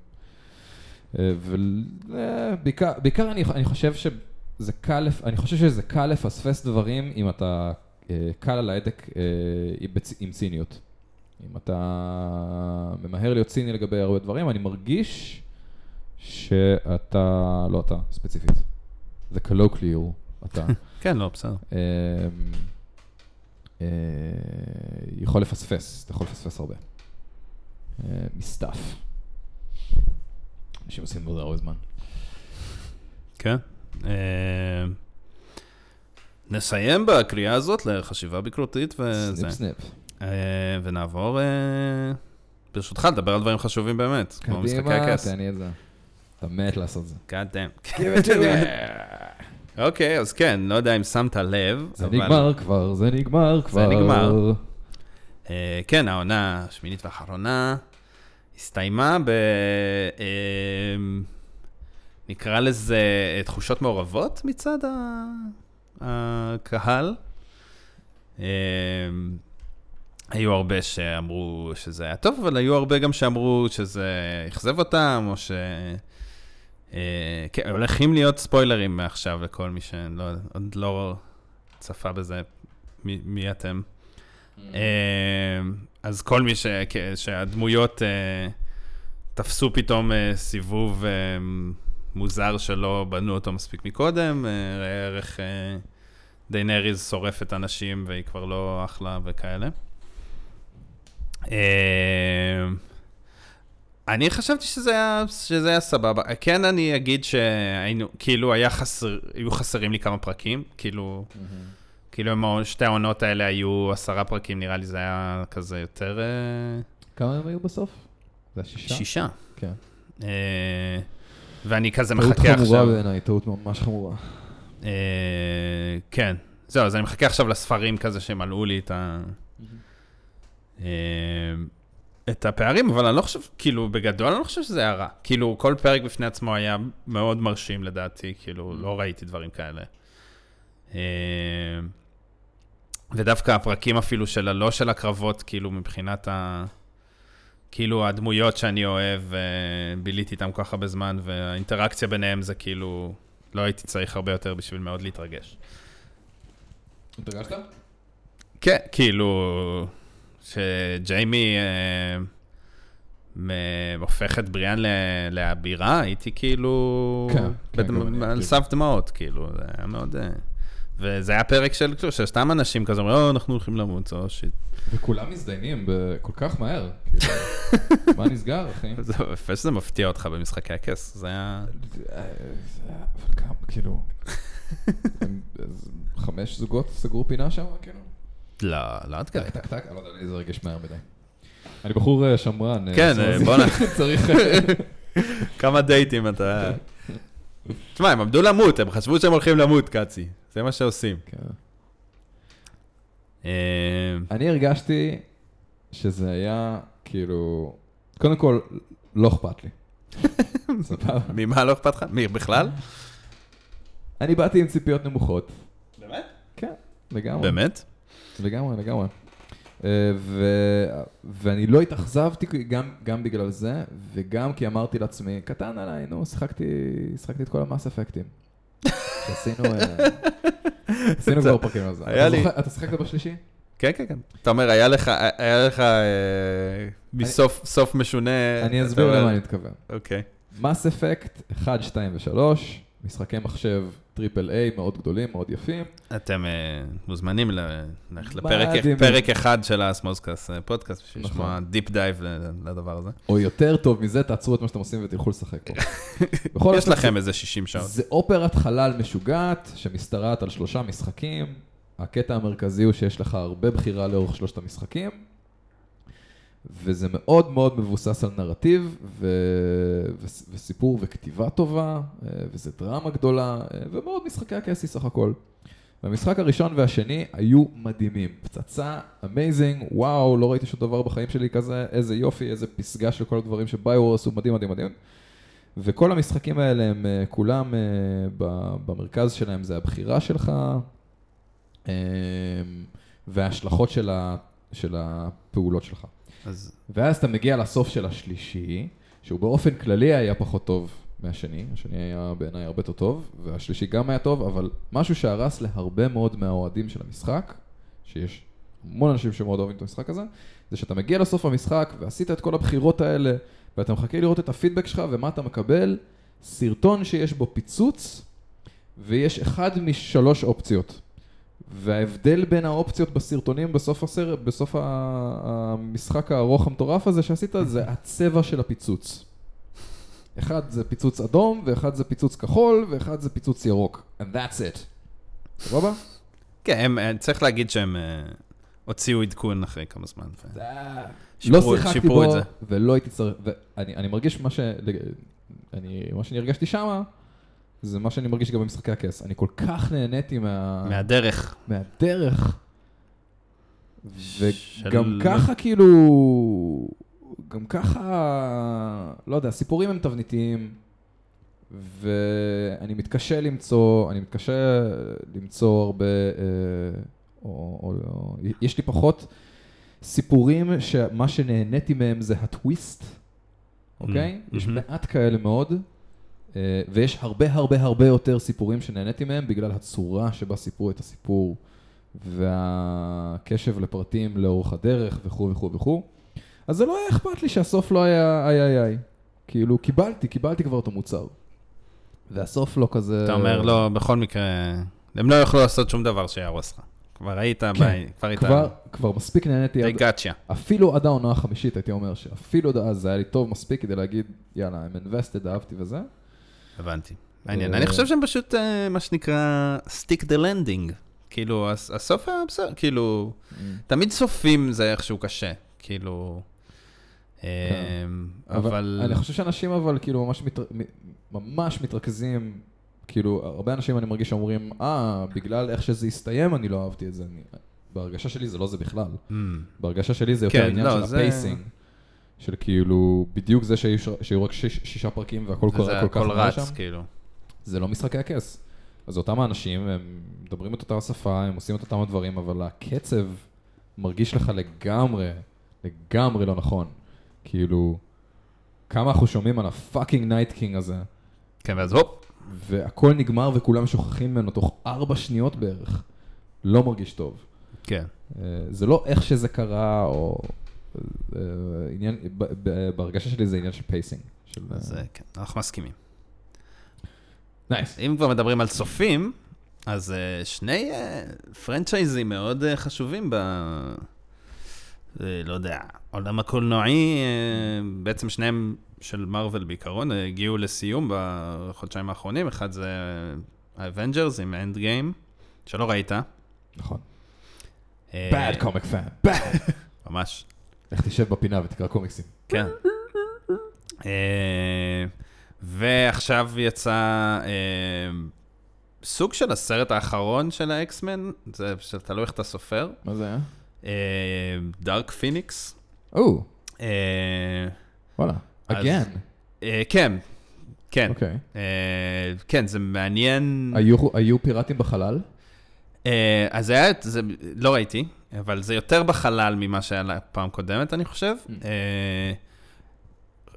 ובעיקר בעיקר אני אני חושב שזה קל, אני חושב שזה קל לפספס דברים אם אתה אה, קל על ההדק אה, עם ציניות. אם אתה ממהר להיות ציני לגבי הרבה דברים, אני מרגיש שאתה, לא אתה, ספציפית, זה colloquial, אתה, כן, לא, בסדר. אמ, אה, יכול לפספס, אתה יכול לפספס הרבה. אה, מסתף. אנשים עושים את זה הרבה זמן. כן. אה, נסיים בקריאה הזאת לחשיבה ביקורתית וזה. סניפ סניפ. אה, ונעבור, ברשותך, לדבר על דברים חשובים באמת, קדימה, לי את זה. אתה מת לעשות זה. God damn. אוקיי, אז כן, לא יודע אם שמת לב, זה נגמר כבר, זה נגמר כבר. נגמר. אה, כן, העונה השמינית והאחרונה הסתיימה ב... אה, נקרא לזה אה, תחושות מעורבות מצד הקהל. היו הרבה שאמרו שזה היה טוב, אבל היו הרבה גם שאמרו שזה אכזב אותם, או ש... אה, כן, הולכים להיות ספוילרים מעכשיו לכל מי שעוד לא צפה בזה, מי, מי אתם. אה, אז כל מי ש... שהדמויות אה, תפסו פתאום סיבוב מוזר שלא בנו אותו מספיק מקודם, אה, ראה ערך דיינריז שורפת אנשים והיא כבר לא אחלה וכאלה. אני חשבתי שזה היה, שזה היה סבבה. כן, אני אגיד שהיינו, כאילו, היה חסר, היו חסרים לי כמה פרקים, כאילו, כאילו, הם- שתי העונות האלה היו עשרה פרקים, נראה לי זה היה כזה יותר... אה, כמה הם היו בסוף? זה היה שישה? שישה. כן. אה, ואני כזה טעות מחכה חמורה עכשיו... בעיניי, טעות ממש חמורה. אה, כן, זהו, אז אני מחכה עכשיו לספרים כזה שמלאו לי את ה... אה, את הפערים, אבל אני לא חושב, כאילו, בגדול אני לא חושב שזה היה רע. כאילו, כל פרק בפני עצמו היה מאוד מרשים לדעתי, כאילו, לא ראיתי דברים כאלה. אה, ודווקא הפרקים אפילו של הלא של הקרבות, כאילו, מבחינת ה... כאילו, הדמויות שאני אוהב, אה, ביליתי איתם כל כך הרבה זמן, והאינטראקציה ביניהם זה כאילו... לא הייתי צריך הרבה יותר בשביל מאוד להתרגש. התרגשת? כן, כאילו, שג'יימי אה, הופך את בריאן לאבירה, הייתי כאילו... כן, כן, על. סף דמעות, כאילו, זה היה מאוד... אה, וזה היה פרק של, כאילו, של סתם אנשים כזה, אומרים, "או, אנחנו הולכים למות, או שיט. וכולם מזדיינים כל כך מהר. כאילו, מה נסגר, אחי? זה יפה שזה מפתיע אותך במשחקי הכס, זה היה... אה, אבל כמה, כאילו... חמש זוגות סגרו פינה שם, כאילו? לא, לא עד כדי. טק, טק, אני לא יודע זה הרגיש מהר מדי. אני בחור אה, שמרן. אה, כן, אה, בואנה. צריך... כמה דייטים אתה... תשמע, הם עמדו למות, הם חשבו שהם הולכים למות, קאצי. זה מה שעושים. כן. אני הרגשתי שזה היה, כאילו... קודם כל, לא אכפת לי. סבבה? ממה לא אכפת לך? מי, בכלל? אני באתי עם ציפיות נמוכות. באמת? כן, לגמרי. באמת? לגמרי, לגמרי. אה, ו... ואני לא התאכזבתי גם, גם בגלל זה, וגם כי אמרתי לעצמי, קטן עליי, נו, שיחקתי, שיחקתי את כל המאס אפקטים. עשינו, אה, עשינו כבר פרקים על זה. אתה שיחקת בשלישי? כן, כן, כן. אתה אומר, היה לך, היה לך אה, מסוף סוף משונה... אני אסביר אומר- למה אני מתכוון. אוקיי. Mass Effect 1, 2 ו-3, משחקי מחשב triple A מאוד גדולים, מאוד יפים. אתם אה, מוזמנים ללכת. לפרק פרק אחד של האסמוסקאסט אה, פודקאסט, בשביל נכון. לשמוע deep dive לדבר הזה. או יותר טוב מזה, תעצרו את מה שאתם עושים ותלכו לשחק פה. יש לכם איזה 60 שעות. זה אופרת חלל משוגעת שמשתרעת על שלושה משחקים. הקטע המרכזי הוא שיש לך הרבה בחירה לאורך שלושת המשחקים, וזה מאוד מאוד מבוסס על נרטיב ו... וסיפור וכתיבה טובה, אה, וזה דרמה גדולה, אה, ומאוד משחקי הכס סך הכל. והמשחק הראשון והשני היו מדהימים. פצצה, amazing, וואו, לא ראיתי שום דבר בחיים שלי כזה, איזה יופי, איזה פסגה של כל הדברים ש Bio עשו, מדהים, מדהים, מדהים. וכל המשחקים האלה הם אה, כולם במרכז שלהם זה הבחירה שלך וההשלכות של, ה, של הפעולות שלך. אז ואז אתה מגיע לסוף של השלישי, שהוא באופן כללי היה פחות טוב מהשני, השני היה בעיניי הרבה יותר טוב, והשלישי גם היה טוב, אבל משהו שהרס להרבה מאוד מהאוהדים של המשחק, שיש המון אנשים שמאוד אוהבים את המשחק הזה, זה שאתה מגיע לסוף המשחק ועשית את כל הבחירות האלה, ואתה מחכה לראות את הפידבק שלך ומה אתה מקבל, סרטון שיש בו פיצוץ, ויש אחד משלוש אופציות. וההבדל בין האופציות בסרטונים בסוף, הסרט, בסוף המשחק הארוך המטורף הזה שעשית, זה הצבע של הפיצוץ. אחד זה פיצוץ אדום, ואחד זה פיצוץ כחול, ואחד זה פיצוץ ירוק. And that's it. סבבה? כן, הם- אה, צריך להגיד שהם אה, הוציאו עדכון אחרי כמה זמן. ו- לא שיחקתי בו. ולא הייתי צריך, ואני אני מרגיש מה ש... אני, מה שאני הרגשתי שמה, זה מה שאני מרגיש גם במשחקי הכס. אני כל כך נהניתי מה... מהדרך. מהדרך. של- וגם ככה כאילו, גם ככה, לא יודע, הסיפורים הם תבניתיים, ואני מתקשה למצוא, אני מתקשה למצוא הרבה, אה, או, או, או, יש לי פחות סיפורים שמה שנהניתי מהם זה הטוויסט, אוקיי? Mm, יש. מעט כאלה מאוד. אה, ויש הרבה הרבה הרבה יותר סיפורים שנהניתי מהם בגלל הצורה שבה סיפרו את הסיפור והקשב לפרטים לאורך הדרך וכו' וכו' וכו'. אז זה לא היה אכפת לי שהסוף לא היה איי איי איי. כאילו, קיבלתי, קיבלתי כבר את המוצר. והסוף לא כזה... אתה אומר, לא, בכל מקרה, הם לא יוכלו לעשות שום דבר שיהרוס לך. כבר היית, כן, ב- כבר היית, כבר, כבר מספיק נהניתי, they עד, got you. אפילו עד העונה החמישית הייתי אומר שאפילו עד אז זה היה לי טוב מספיק כדי להגיד, יאללה, I'm invested, אהבתי וזה. הבנתי. מעניין. אה, אני חושב שהם פשוט, אה, מה שנקרא, stick the landing. כאילו, הס- הסוף היה בסדר, כאילו, תמיד סופים זה איכשהו קשה. כאילו, אה, אבל... אני חושב שאנשים אבל כאילו ממש, מתרכזים, כאילו, הרבה אנשים אני מרגיש שאומרים, אה, בגלל איך שזה הסתיים אני לא אהבתי את זה. אני... בהרגשה שלי זה לא זה בכלל. Mm, בהרגשה שלי זה כן, יותר עניין לא, של זה- ה pacing. של כאילו, בדיוק זה שהיו שהיו רק שיש, שישה פרקים והכל קורה כל כך מהר שם, כאילו. זה לא משחקי הכס. אז אותם האנשים, הם מדברים את אותה השפה, הם עושים את אותם הדברים, אבל הקצב מרגיש לך לגמרי, לגמרי לא נכון. כאילו, כמה אנחנו שומעים על ה fucking Night King הזה, כן, ואז הופ, והכל נגמר וכולם שוכחים ממנו תוך ארבע שניות בערך. לא מרגיש טוב. כן. אה, זה לא איך שזה קרה, או... אה, עניין, בהרגשה שלי זה עניין של pacing. של... אז אה, כן, אנחנו מסכימים. nice. אם כבר מדברים על סופים, אז אה, שני פרנצ'ייזים מאוד חשובים ב... לא יודע, עולם הקולנועי, בעצם שניהם של Marvel בעיקרון, הגיעו לסיום בחודשיים האחרונים. אחד זה ה Avengers עם Endgame, שלא ראית. נכון. bad comic fan, bad. ממש. לך תשב בפינה ותקרא קומיקסים. כן. אה, ועכשיו יצא אה, סוג של הסרט האחרון של האקסמן, זה תלוי איך אתה סופר, מה זה היה? דארק פיניקס. או, אה, וואלה. again. כן, כן. אוקיי. אה, כן, זה מעניין. היו- היו פיראטים בחלל? אה, אז היה, זה, לא ראיתי, אבל זה יותר בחלל ממה שהיה לה פעם קודמת, אני חושב. אה,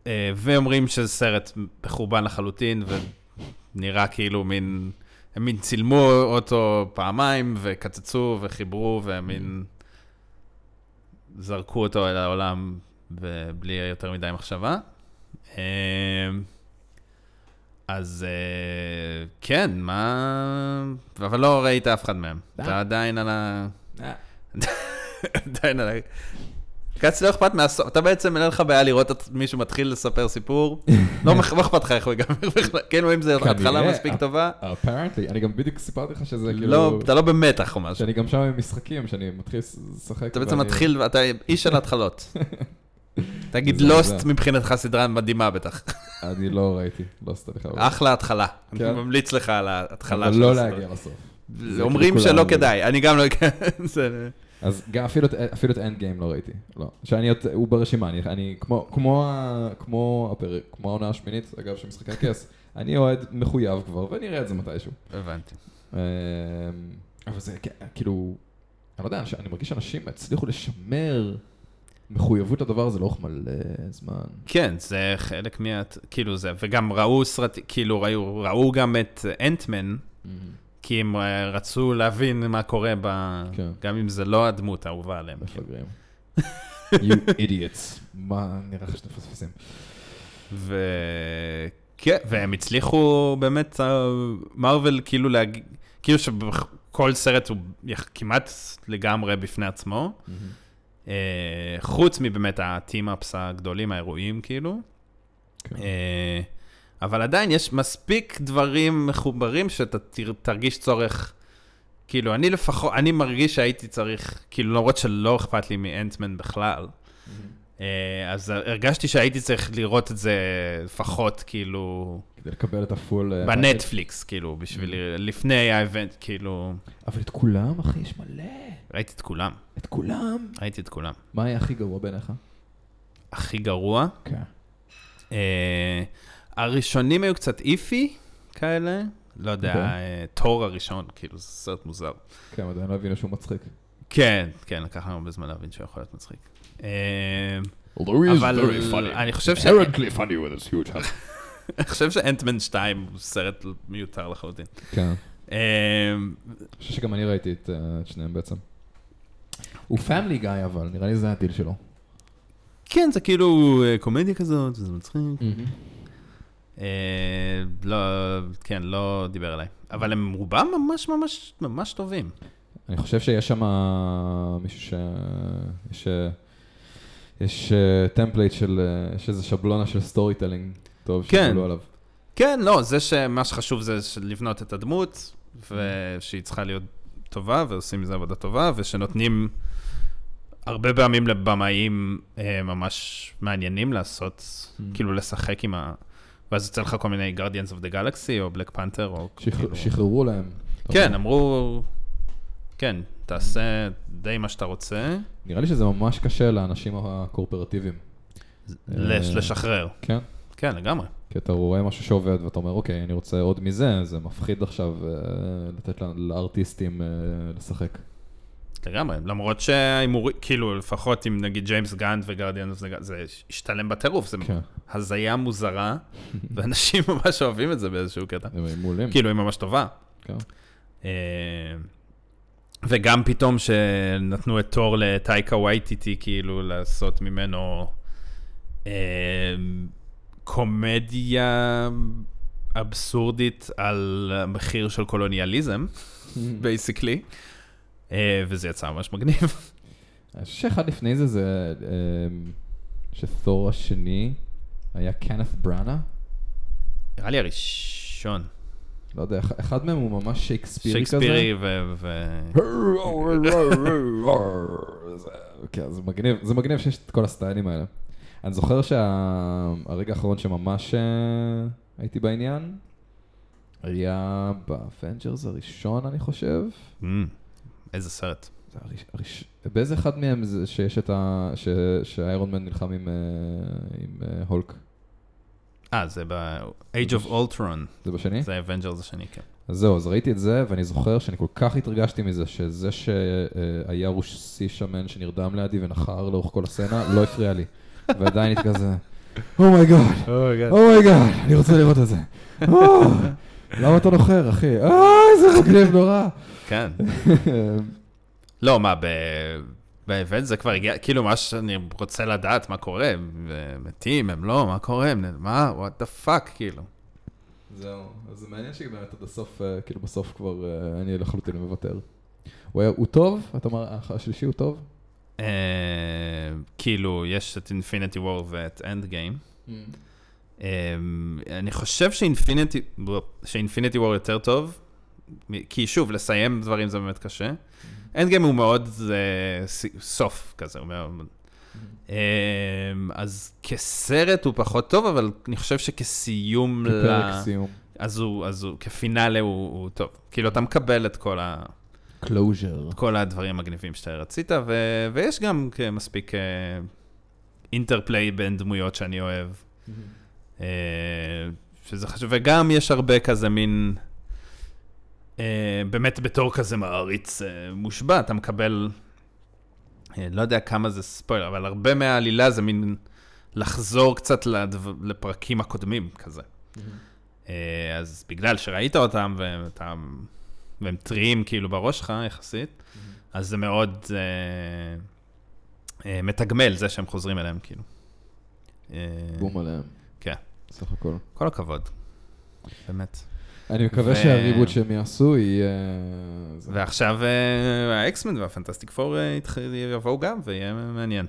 אה, ואומרים שזה סרט מחורבן לחלוטין, ונראה כאילו מין, הם מין צילמו אותו פעמיים, וקצצו וחיברו, והם מין זרקו אותו אל העולם בלי יותר מדי מחשבה. אה, אז כן, מה... אבל לא ראית אף אחד מהם. אתה עדיין על ה... עדיין על ה... כץ לא אכפת מהסוף, אתה בעצם אין לך בעיה לראות את מישהו מתחיל לספר סיפור, לא לא אכפת לך איך הוא ייגמר בכלל, כאילו אם זה כנראה, התחלה מספיק אפ- טובה, אפרנטלי, אני גם בדיוק סיפרתי לך שזה כאילו... לא, אתה לא במתח או משהו, שאני גם שם עם משחקים, שאני מתחיל לשחק. אתה בעצם מתחיל, אתה איש של התחלות. תגיד לוסט. מבחינתך סדרה מדהימה בטח, אני לא ראיתי, לא עשיתי לך. אחלה התחלה, אני כן. ממליץ לך על ההתחלה אבל של לא הסדרה. להגיע לסוף. אומרים כאילו שלא כדאי, אני גם לא... אז גם אפילו, אפילו את אנד גיים לא ראיתי, לא. שאני, הוא ברשימה, אני, אני כמו, כמו, כמו הפרק, כמו העונה השמינית, אגב, של משחקי הכס, אני אוהד מחויב כבר, ואני אראה את זה מתישהו. הבנתי. אמ, אבל זה כאילו, אני לא יודע, אני מרגיש שאנשים הצליחו לשמר מחויבות לדבר הזה לאורך מלא זמן. כן, זה חלק מה... כאילו זה, וגם ראו סרטים, כאילו ראו, ראו גם את אנטמן, כי הם אה, רצו להבין מה קורה ב... כן. גם אם זה לא הדמות האהובה עליהם. מפגרים. you idiots. מה נראה לך שאתם מפספסים? ו... כן, והם הצליחו באמת, מרוויל כאילו להגיד, כאילו שכל סרט הוא כמעט לגמרי בפני עצמו, אה, חוץ מבאמת הטים-אפס הגדולים, האירועים כאילו. כן. אבל עדיין יש מספיק דברים מחוברים שאתה תר- תרגיש צורך, כאילו, אני לפחות, אני מרגיש שהייתי צריך, כאילו, למרות שלא אכפת לי מאנטמן בכלל, אה, אז הרגשתי שהייתי צריך לראות את זה לפחות, כאילו, כדי לקבל את הפול... אה, בנטפליקס, כאילו, בשביל, לפני האבנט, כאילו, אבל את כולם, אחי, יש מלא. ראיתי את כולם, את כולם. ראיתי את כולם. מה היה הכי גרוע בעיניך? הכי גרוע, כן. אה, הראשונים היו קצת איפי כאלה, לא יודע, אוקיי. אה, תור הראשון, כאילו, זה סרט מוזר. כן, עדיין לא הבינו שהוא מצחיק. כן, כן, לקח לנו הרבה זמן להבין שהוא יכול להיות מצחיק. אה, אבל אני חושב ש... אני חושב שאנטמן 2 הוא סרט מיותר לחלוטין. כן. אה, אני חושב שגם אני ראיתי את שניהם בעצם. הוא Family Guy אבל, נראה לי זה הדיל שלו. כן, זה כאילו קומדיה כזאת, זה מצחיק. אה, לא, כן, לא דיבר אליי. אבל הם רובם ממש ממש ממש טובים. אני חושב שיש שם מישהו ש... יש, אה, יש template של, אה, יש איזה שבלונה של storytelling טוב כן. שעלו עליו. כן, לא, זה שמה שחשוב זה לבנות את הדמות, ושהיא צריכה להיות טובה, ועושים מזה עבודה טובה, ושנותנים הרבה פעמים לבמאים אה, ממש מעניינים לעשות, כאילו לשחק עם ה... ואז יוצא לך כל מיני Guardians of the Galaxy, או Black Panther, או שחר- כאילו... שחררו להם. כן, אמרו, כן, תעשה די מה שאתה רוצה, נראה לי שזה ממש קשה לאנשים הקורפרטיביים. לש- לשחרר. כן. כן, לגמרי. כי אתה רואה משהו שעובד ואתה אומר, אוקיי, אני רוצה עוד מזה, זה מפחיד עכשיו אה, לתת לארטיסטים אה, לשחק. לגמרי, למרות שההימורים, כאילו, לפחות עם נגיד ג'יימס גאנט וגרדיאן, זה, זה השתלם בטירוף, זה כן. הזיה מוזרה, ואנשים ממש אוהבים את זה באיזשהו קטע. הם מעולים. כאילו, היא ממש טובה. כן. אה, וגם פתאום שנתנו את תור לטייקה וייטיטי, כאילו, לעשות ממנו אה, קומדיה אבסורדית על המחיר של קולוניאליזם, basically, וזה יצא ממש מגניב. אני חושב שאחד לפני זה זה אה, שתור השני היה קנת בראנה. נראה לי הראשון, לא יודע, אח- אחד מהם הוא ממש שייקספירי כזה. שייקספירי ו... זה- כן, זה מגניב, זה מגניב שיש את כל הסטיילים האלה. אני זוכר שהרגע האחרון שממש אה, הייתי בעניין, היה ב Avengers הראשון, אני חושב. איזה סרט. זה הראש, הראש, באיזה אחד מהם זה שיש את ה... ש, ש Iron Man נלחם עם, אה, עם אה, Hulk? אה, זה ב-Age of Ultron, זה בשני? זה ה Avengers השני, כן. אז זהו, אז ראיתי את זה, ואני זוכר שאני כל כך התרגשתי מזה, שזה שהיה רוסי שמן שנרדם לידי ונחר לאורך כל הסצנה, לא הפריע לי. ועדיין הייתי כזה, אומייגאד, אומייגאד, אני רוצה לראות את זה. "או, למה אתה נוחר, אחי? אה, איזה מגניב נורא. כן. לא, מה, באמת זה כבר הגיע, כאילו, מה שאני רוצה לדעת, מה קורה, הם מתים, הם לא, מה קורה, הם, מה, what the fuck, כאילו. זהו, אז זה מעניין שבאמת עד הסוף, אה, כאילו בסוף כבר אה, אני לחלוטין מוותר. הוא היה- הוא טוב? אתה אומר, השלישי הוא טוב? אה, כאילו, יש את Infinity War ואת Endgame. אני חושב ש Infinity, War יותר טוב, כי שוב, לסיים דברים זה באמת קשה. Endgame הוא מאוד אה, סוף כזה, הוא מאוד... אה, אז כסרט הוא פחות טוב, אבל אני חושב שכסיום ל... כפרק סיום. אז הוא, אז הוא, כפינאלה הוא, הוא טוב. כאילו, אתה מקבל את כל, ה, closure. כל הדברים המגניבים שאתה רצית, ו, ויש גם מספיק אה, interplay בין דמויות שאני אוהב. אה, שזה חשוב, וגם יש הרבה כזה מין, אה, באמת בתור כזה מעריץ אה, מושבע, אתה מקבל, אה, לא יודע כמה זה ספוילר, אבל הרבה מהעלילה זה מין לחזור קצת לדו, לפרקים הקודמים כזה. אה, אז בגלל שראית אותם ואתה, והם טריים כאילו בראש שלך יחסית, אז זה מאוד אה, אה, מתגמל זה שהם חוזרים אליהם כאילו. אה, בום עליהם. כן. סך הכל. כל הכבוד, באמת. אני מקווה ו- שהריבוט שהם יעשו יהיה... זה- ועכשיו אה, האקסמן והפנטסטיק פור אה, יבואו גם, ויהיה מעניין.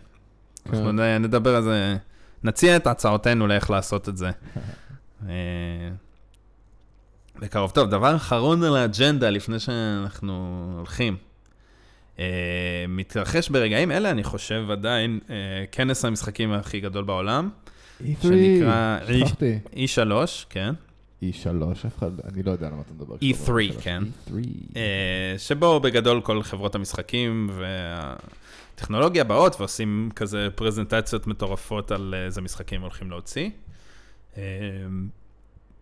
כן. אנחנו נדבר על זה, נציע את הצעותינו לאיך לעשות את זה. אה, בקרוב. טוב, דבר אחרון על האג'נדה לפני שאנחנו הולכים. אה, מתרחש ברגעים אלה, אני חושב עדיין, אה, כנס המשחקים הכי גדול בעולם, שנקרא שכחתי. E3, כן. E3, אף אחד, אני לא יודע על מה אתה מדבר. E3, כשאתה אומר כן. E3. אה, שבו בגדול כל חברות המשחקים והטכנולוגיה באות ועושים כזה פרזנטציות מטורפות על איזה משחקים הולכים להוציא. אה,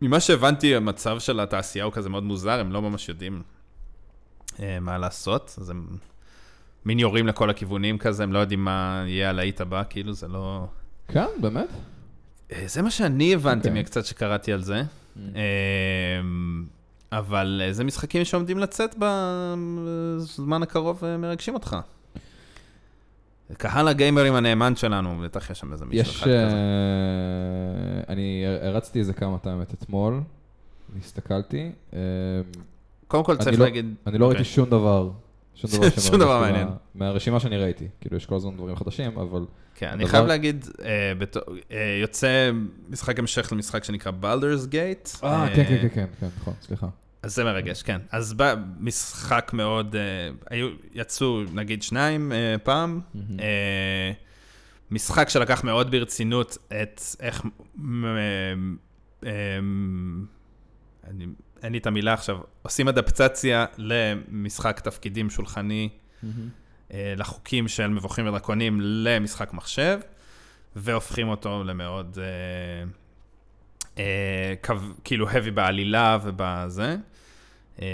ממה שהבנתי, המצב של התעשייה הוא כזה מאוד מוזר, הם לא ממש יודעים אה, מה לעשות, אז הם מין יורים לכל הכיוונים כזה, הם לא יודעים מה יהיה הלהיט הבא, כאילו זה לא... כן, באמת? אה, זה מה שאני הבנתי אוקיי. מקצת שקראתי על זה. אה, אבל איזה משחקים שעומדים לצאת בזמן הקרוב אה, מרגשים אותך. קהל הגיימרים הנאמן שלנו, בטח יש שם איזה מישהו יש... אחד כזה. אה, אני הרצתי איזה כמה את אתמול, הסתכלתי. אה, קודם כל צריך לא- להגיד... אני לא אוקיי. ראיתי שום דבר שום דבר שום דבר מעניין. מה- מהרשימה שאני ראיתי. כאילו, יש כל הזמן דברים חדשים, אבל... כן, אני הדבר- חייב להגיד, אה, בתור- אה, יוצא משחק המשך למשחק שנקרא בלדרס גייט. אה, כן, כן, כן, כן, כן, נכון, סליחה. אז זה מרגש, כן. אז בא משחק מאוד, אה, היו, יצאו נגיד שניים אה, פעם. אה, משחק שלקח מאוד ברצינות את איך... מ- אה, אני- אין לי את המילה עכשיו, עושים אדפטציה למשחק תפקידים שולחני. אה, לחוקים של מבוכים ודרקונים למשחק מחשב, והופכים אותו למאוד, אה, אה, קו, כאילו heavy בעלילה ובזה. אה,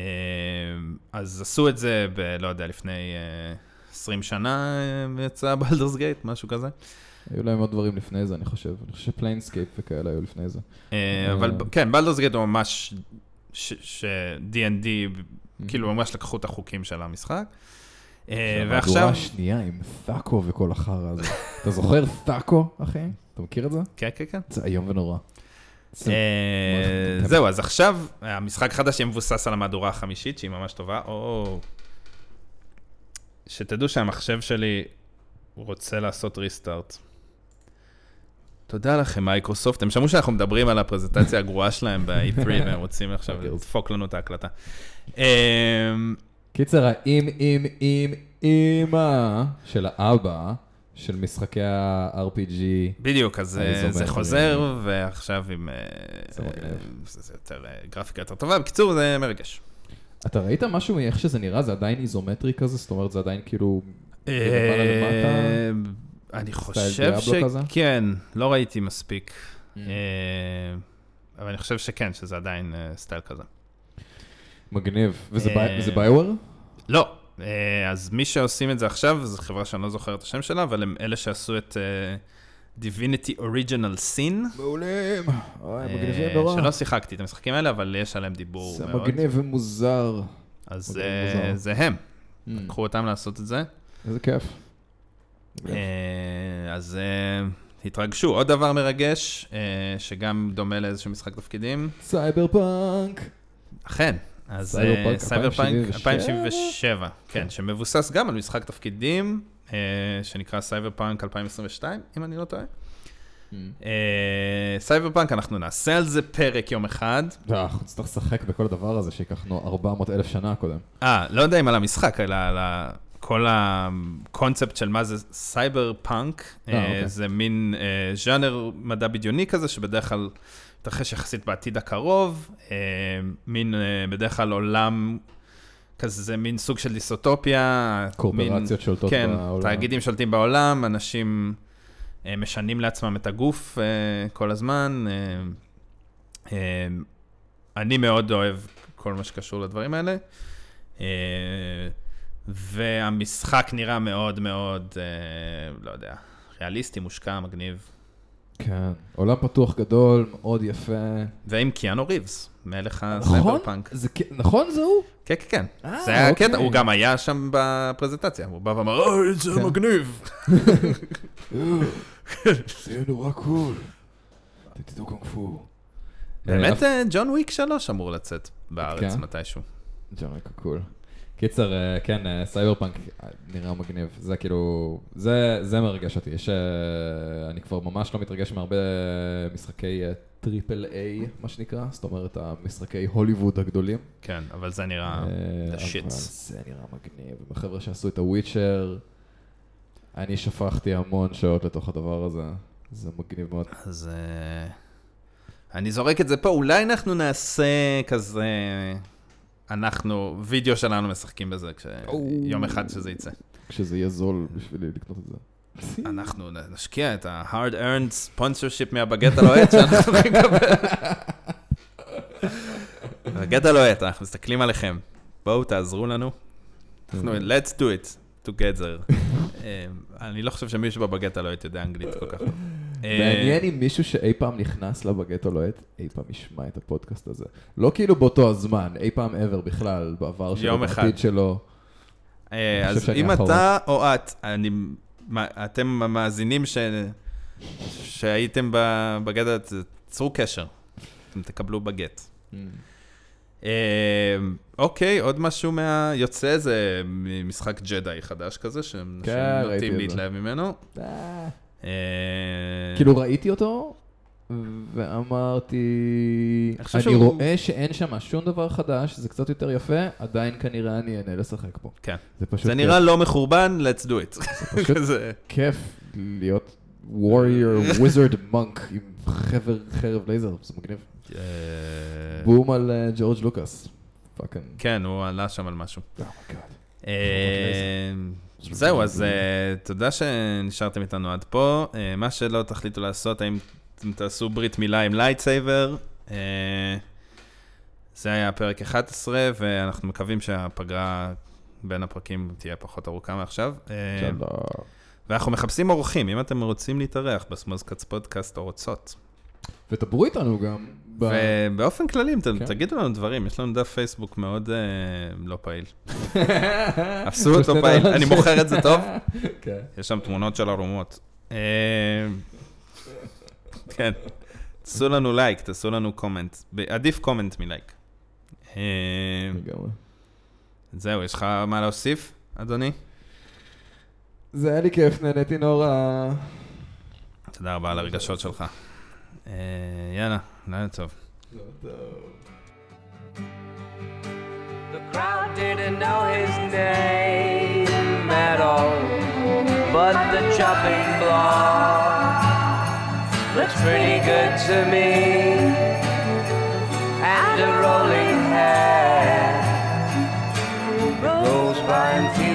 אז עשו את זה ב... לא יודע, לפני אה, 20 שנה אה, יצא Baldur's Gate, משהו כזה. היו להם עוד דברים לפני זה, אני חושב. אני חושב ש Planescape וכאלה היו לפני זה. אה, אבל כן, Baldur's Gate הוא ממש, ש-D&D, כאילו ממש לקחו את החוקים של המשחק. אה, ועכשיו, המהדורה השנייה עם THAC0 וכל החרא הזה. אתה זוכר תאקו, אחי? אתה מכיר את זה? כן, כן, כן. זה איום ונורא. אה, זהו, אז עכשיו, המשחק החדש יהיה מבוסס על המהדורה החמישית, שהיא ממש טובה. או... שתדעו שהמחשב שלי רוצה לעשות ריסטארט. תודה לכם, מייקרוסופט. הם שמעו שאנחנו מדברים על הפרזנטציה הגרועה שלהם ב-E3, והם רוצים עכשיו לדפוק לנו את ההקלטה. אה, קיצר, האם, אם, אם, אימא של האבא של משחקי ה-RPG, בדיוק, אז אה. זה חוזר, ועכשיו עם... אה, זה מגניב. זה זה יותר, אה, גרפיקה יותר טובה. בקיצור, זה מרגש. אתה ראית משהו מאיך שזה נראה? זה עדיין איזומטרי כזה? זאת אומרת, זה עדיין כאילו... אני חושב? שכן, לא ראיתי מספיק. Mm. אה, אבל אני חושב שכן, שזה עדיין אה, סטייל כזה. מגניב. וזה אה, זה ביואר? לא, אז מי שעושים את זה עכשיו, זו חברה שאני לא זוכר את השם שלה, אבל הם אלה שעשו את Divinity Original Sin. מעולים. אוי, אה, שלא שיחקתי את המשחקים האלה, אבל יש עליהם דיבור זה מאוד. מגניב ומוזר. אז. זה הם, Mm, לקחו אותם לעשות את זה. איזה כיף. אה, אז אה, התרגשו. עוד דבר מרגש, אה, שגם דומה לאיזשהו משחק תפקידים, סייבר פאנק. אכן. אז סייבר פאנק סייבר פאנק 2077? 2077, כן, שמבוסס גם על משחק תפקידים, שנקרא סייבר פאנק 2022, אם אני לא טועה. Mm. אה, סייבר פאנק, אנחנו נעשה על זה פרק יום אחד. אנחנו נצטרך לשחק בכל הדבר הזה שייקחנו 400 אלף שנה קודם. אה, לא יודע אם על המשחק, אלא על ה- כל הקונספט של מה זה סייבר פאנק. אה, אה, אוקיי. זה מין אה, ז'אנר מדע בדיוני כזה, שבדרך כלל מתרחש יחסית בעתיד הקרוב. אה, מין, אה, בדרך כלל עולם כזה, זה מין סוג של דיסוטופיה. קורפורציות מין- שולטות כן, בעולם. תאגידים שולטים בעולם, אנשים אה, משנים לעצמם את הגוף אה, כל הזמן. אה, אה, אני מאוד אוהב כל מה שקשור לדברים האלה. אה, והמשחק נראה מאוד מאוד, אה, לא יודע, ריאליסטי, מושקע, מגניב. כן. עולם פתוח גדול, מאוד יפה. ועם קיאנו ריבס, מלך נכון? הסייבר פאנק. זה נכון זה הוא? כן, כן, כן. אה, זה היה אוקיי. הקטע, הוא גם היה שם בפרזנטציה, הוא בא ואמר, אוי, זה כן. מגניב. זה יהיה נורא קול. תדעו קונג פו. באמת, אה, ג'ון וויק 3 אמור לצאת בארץ כן? מתישהו. ג'אמריקה קול. קיצר, אה, כן, אה, סייבר פאנק אה, נראה מגניב. זה כאילו, זה, זה מרגש אותי. יש, אה, אני כבר ממש לא מתרגש מהרבה משחקי triple A, מה שנקרא. זאת אומרת, המשחקי הוליווד הגדולים. כן, אבל זה נראה אה, shits. זה נראה מגניב. החבר'ה שעשו את ה Witcher, אני שפכתי המון שעות לתוך הדבר הזה. זה מגניב מאוד. אז אני זורק את זה פה, אולי אנחנו נעשה כזה, אנחנו, וידאו שלנו משחקים בזה, כש- יום אחד שזה יצא. כשזה יהיה זול בשבילי לקנות את זה. אנחנו נשקיע את ה-hard earned sponsorship מהבגט הלוהט שאנחנו לקבל. בגט הלוהט, אנחנו מסתכלים עליכם. בואו תעזרו לנו. אנחנו, let's do it together. אה, אני לא חושב שמישהו בבגט הלוהט יודע אנגלית כל כך טוב. אה, מעניין אם מישהו שאי פעם נכנס לבגט או לוהט, אי פעם ישמע את הפודקאסט הזה. לא כאילו באותו הזמן, אי פעם ever בכלל, בעבר שלו, אחד. בעתיד שלו. אה, אז אם. אתה או את, אני, מה- אתם המאזינים ש... שהייתם בגט, צרו קשר, אתם תקבלו בגט. אה, אוקיי, עוד משהו מהיוצא זה משחק ג'די חדש כזה, שהם כן, נוטים. להתלהב ממנו. אה, כאילו ראיתי אותו, ואמרתי, אני רואה שאין שם שום דבר חדש, זה קצת יותר יפה, עדיין כנראה אני אהנה לשחק בו. כן. זה פשוט זה נראה לא מחורבן, let's do it. פשוט- כזה. כיף להיות warrior wizard monk עם חבר חרב לייזר, זה מגניב. אה, בום על אה, ג'ורג' לוקאס. כן, הוא עלה שם על משהו. זהו, אז אה, תודה שנשארתם איתנו עד פה. אה, מה שלא תחליטו לעשות, האם אתם תעשו ברית מילה עם lightsaber. אה, זה היה פרק 11, ואנחנו מקווים שהפגרה בין הפרקים תהיה פחות ארוכה מעכשיו. ואנחנו מחפשים אורחים, אם אתם רוצים להתארח בסמוזקאץ פודקאסט או רוצות. ודברו איתנו גם. ב- ובאופן כללי, כן. תגידו לנו דברים, יש לנו דף פייסבוק מאוד אה, לא פעיל. אותו שתי פעיל, אני מוכר את זה טוב. כן. יש שם תמונות של ערומות. אה, כן. תעשו לנו לייק, תעשו לנו comment. עדיף comment מלייק. אה. זהו, יש לך מה להוסיף, אדוני? זה היה לי כיף, נהניתי נורא. תודה רבה על הרגשות שלך. Yeah, no, טוב. The crowd didn't know his name at all, but the chopping block looks pretty good to me, and rolling hair rolls by and feels.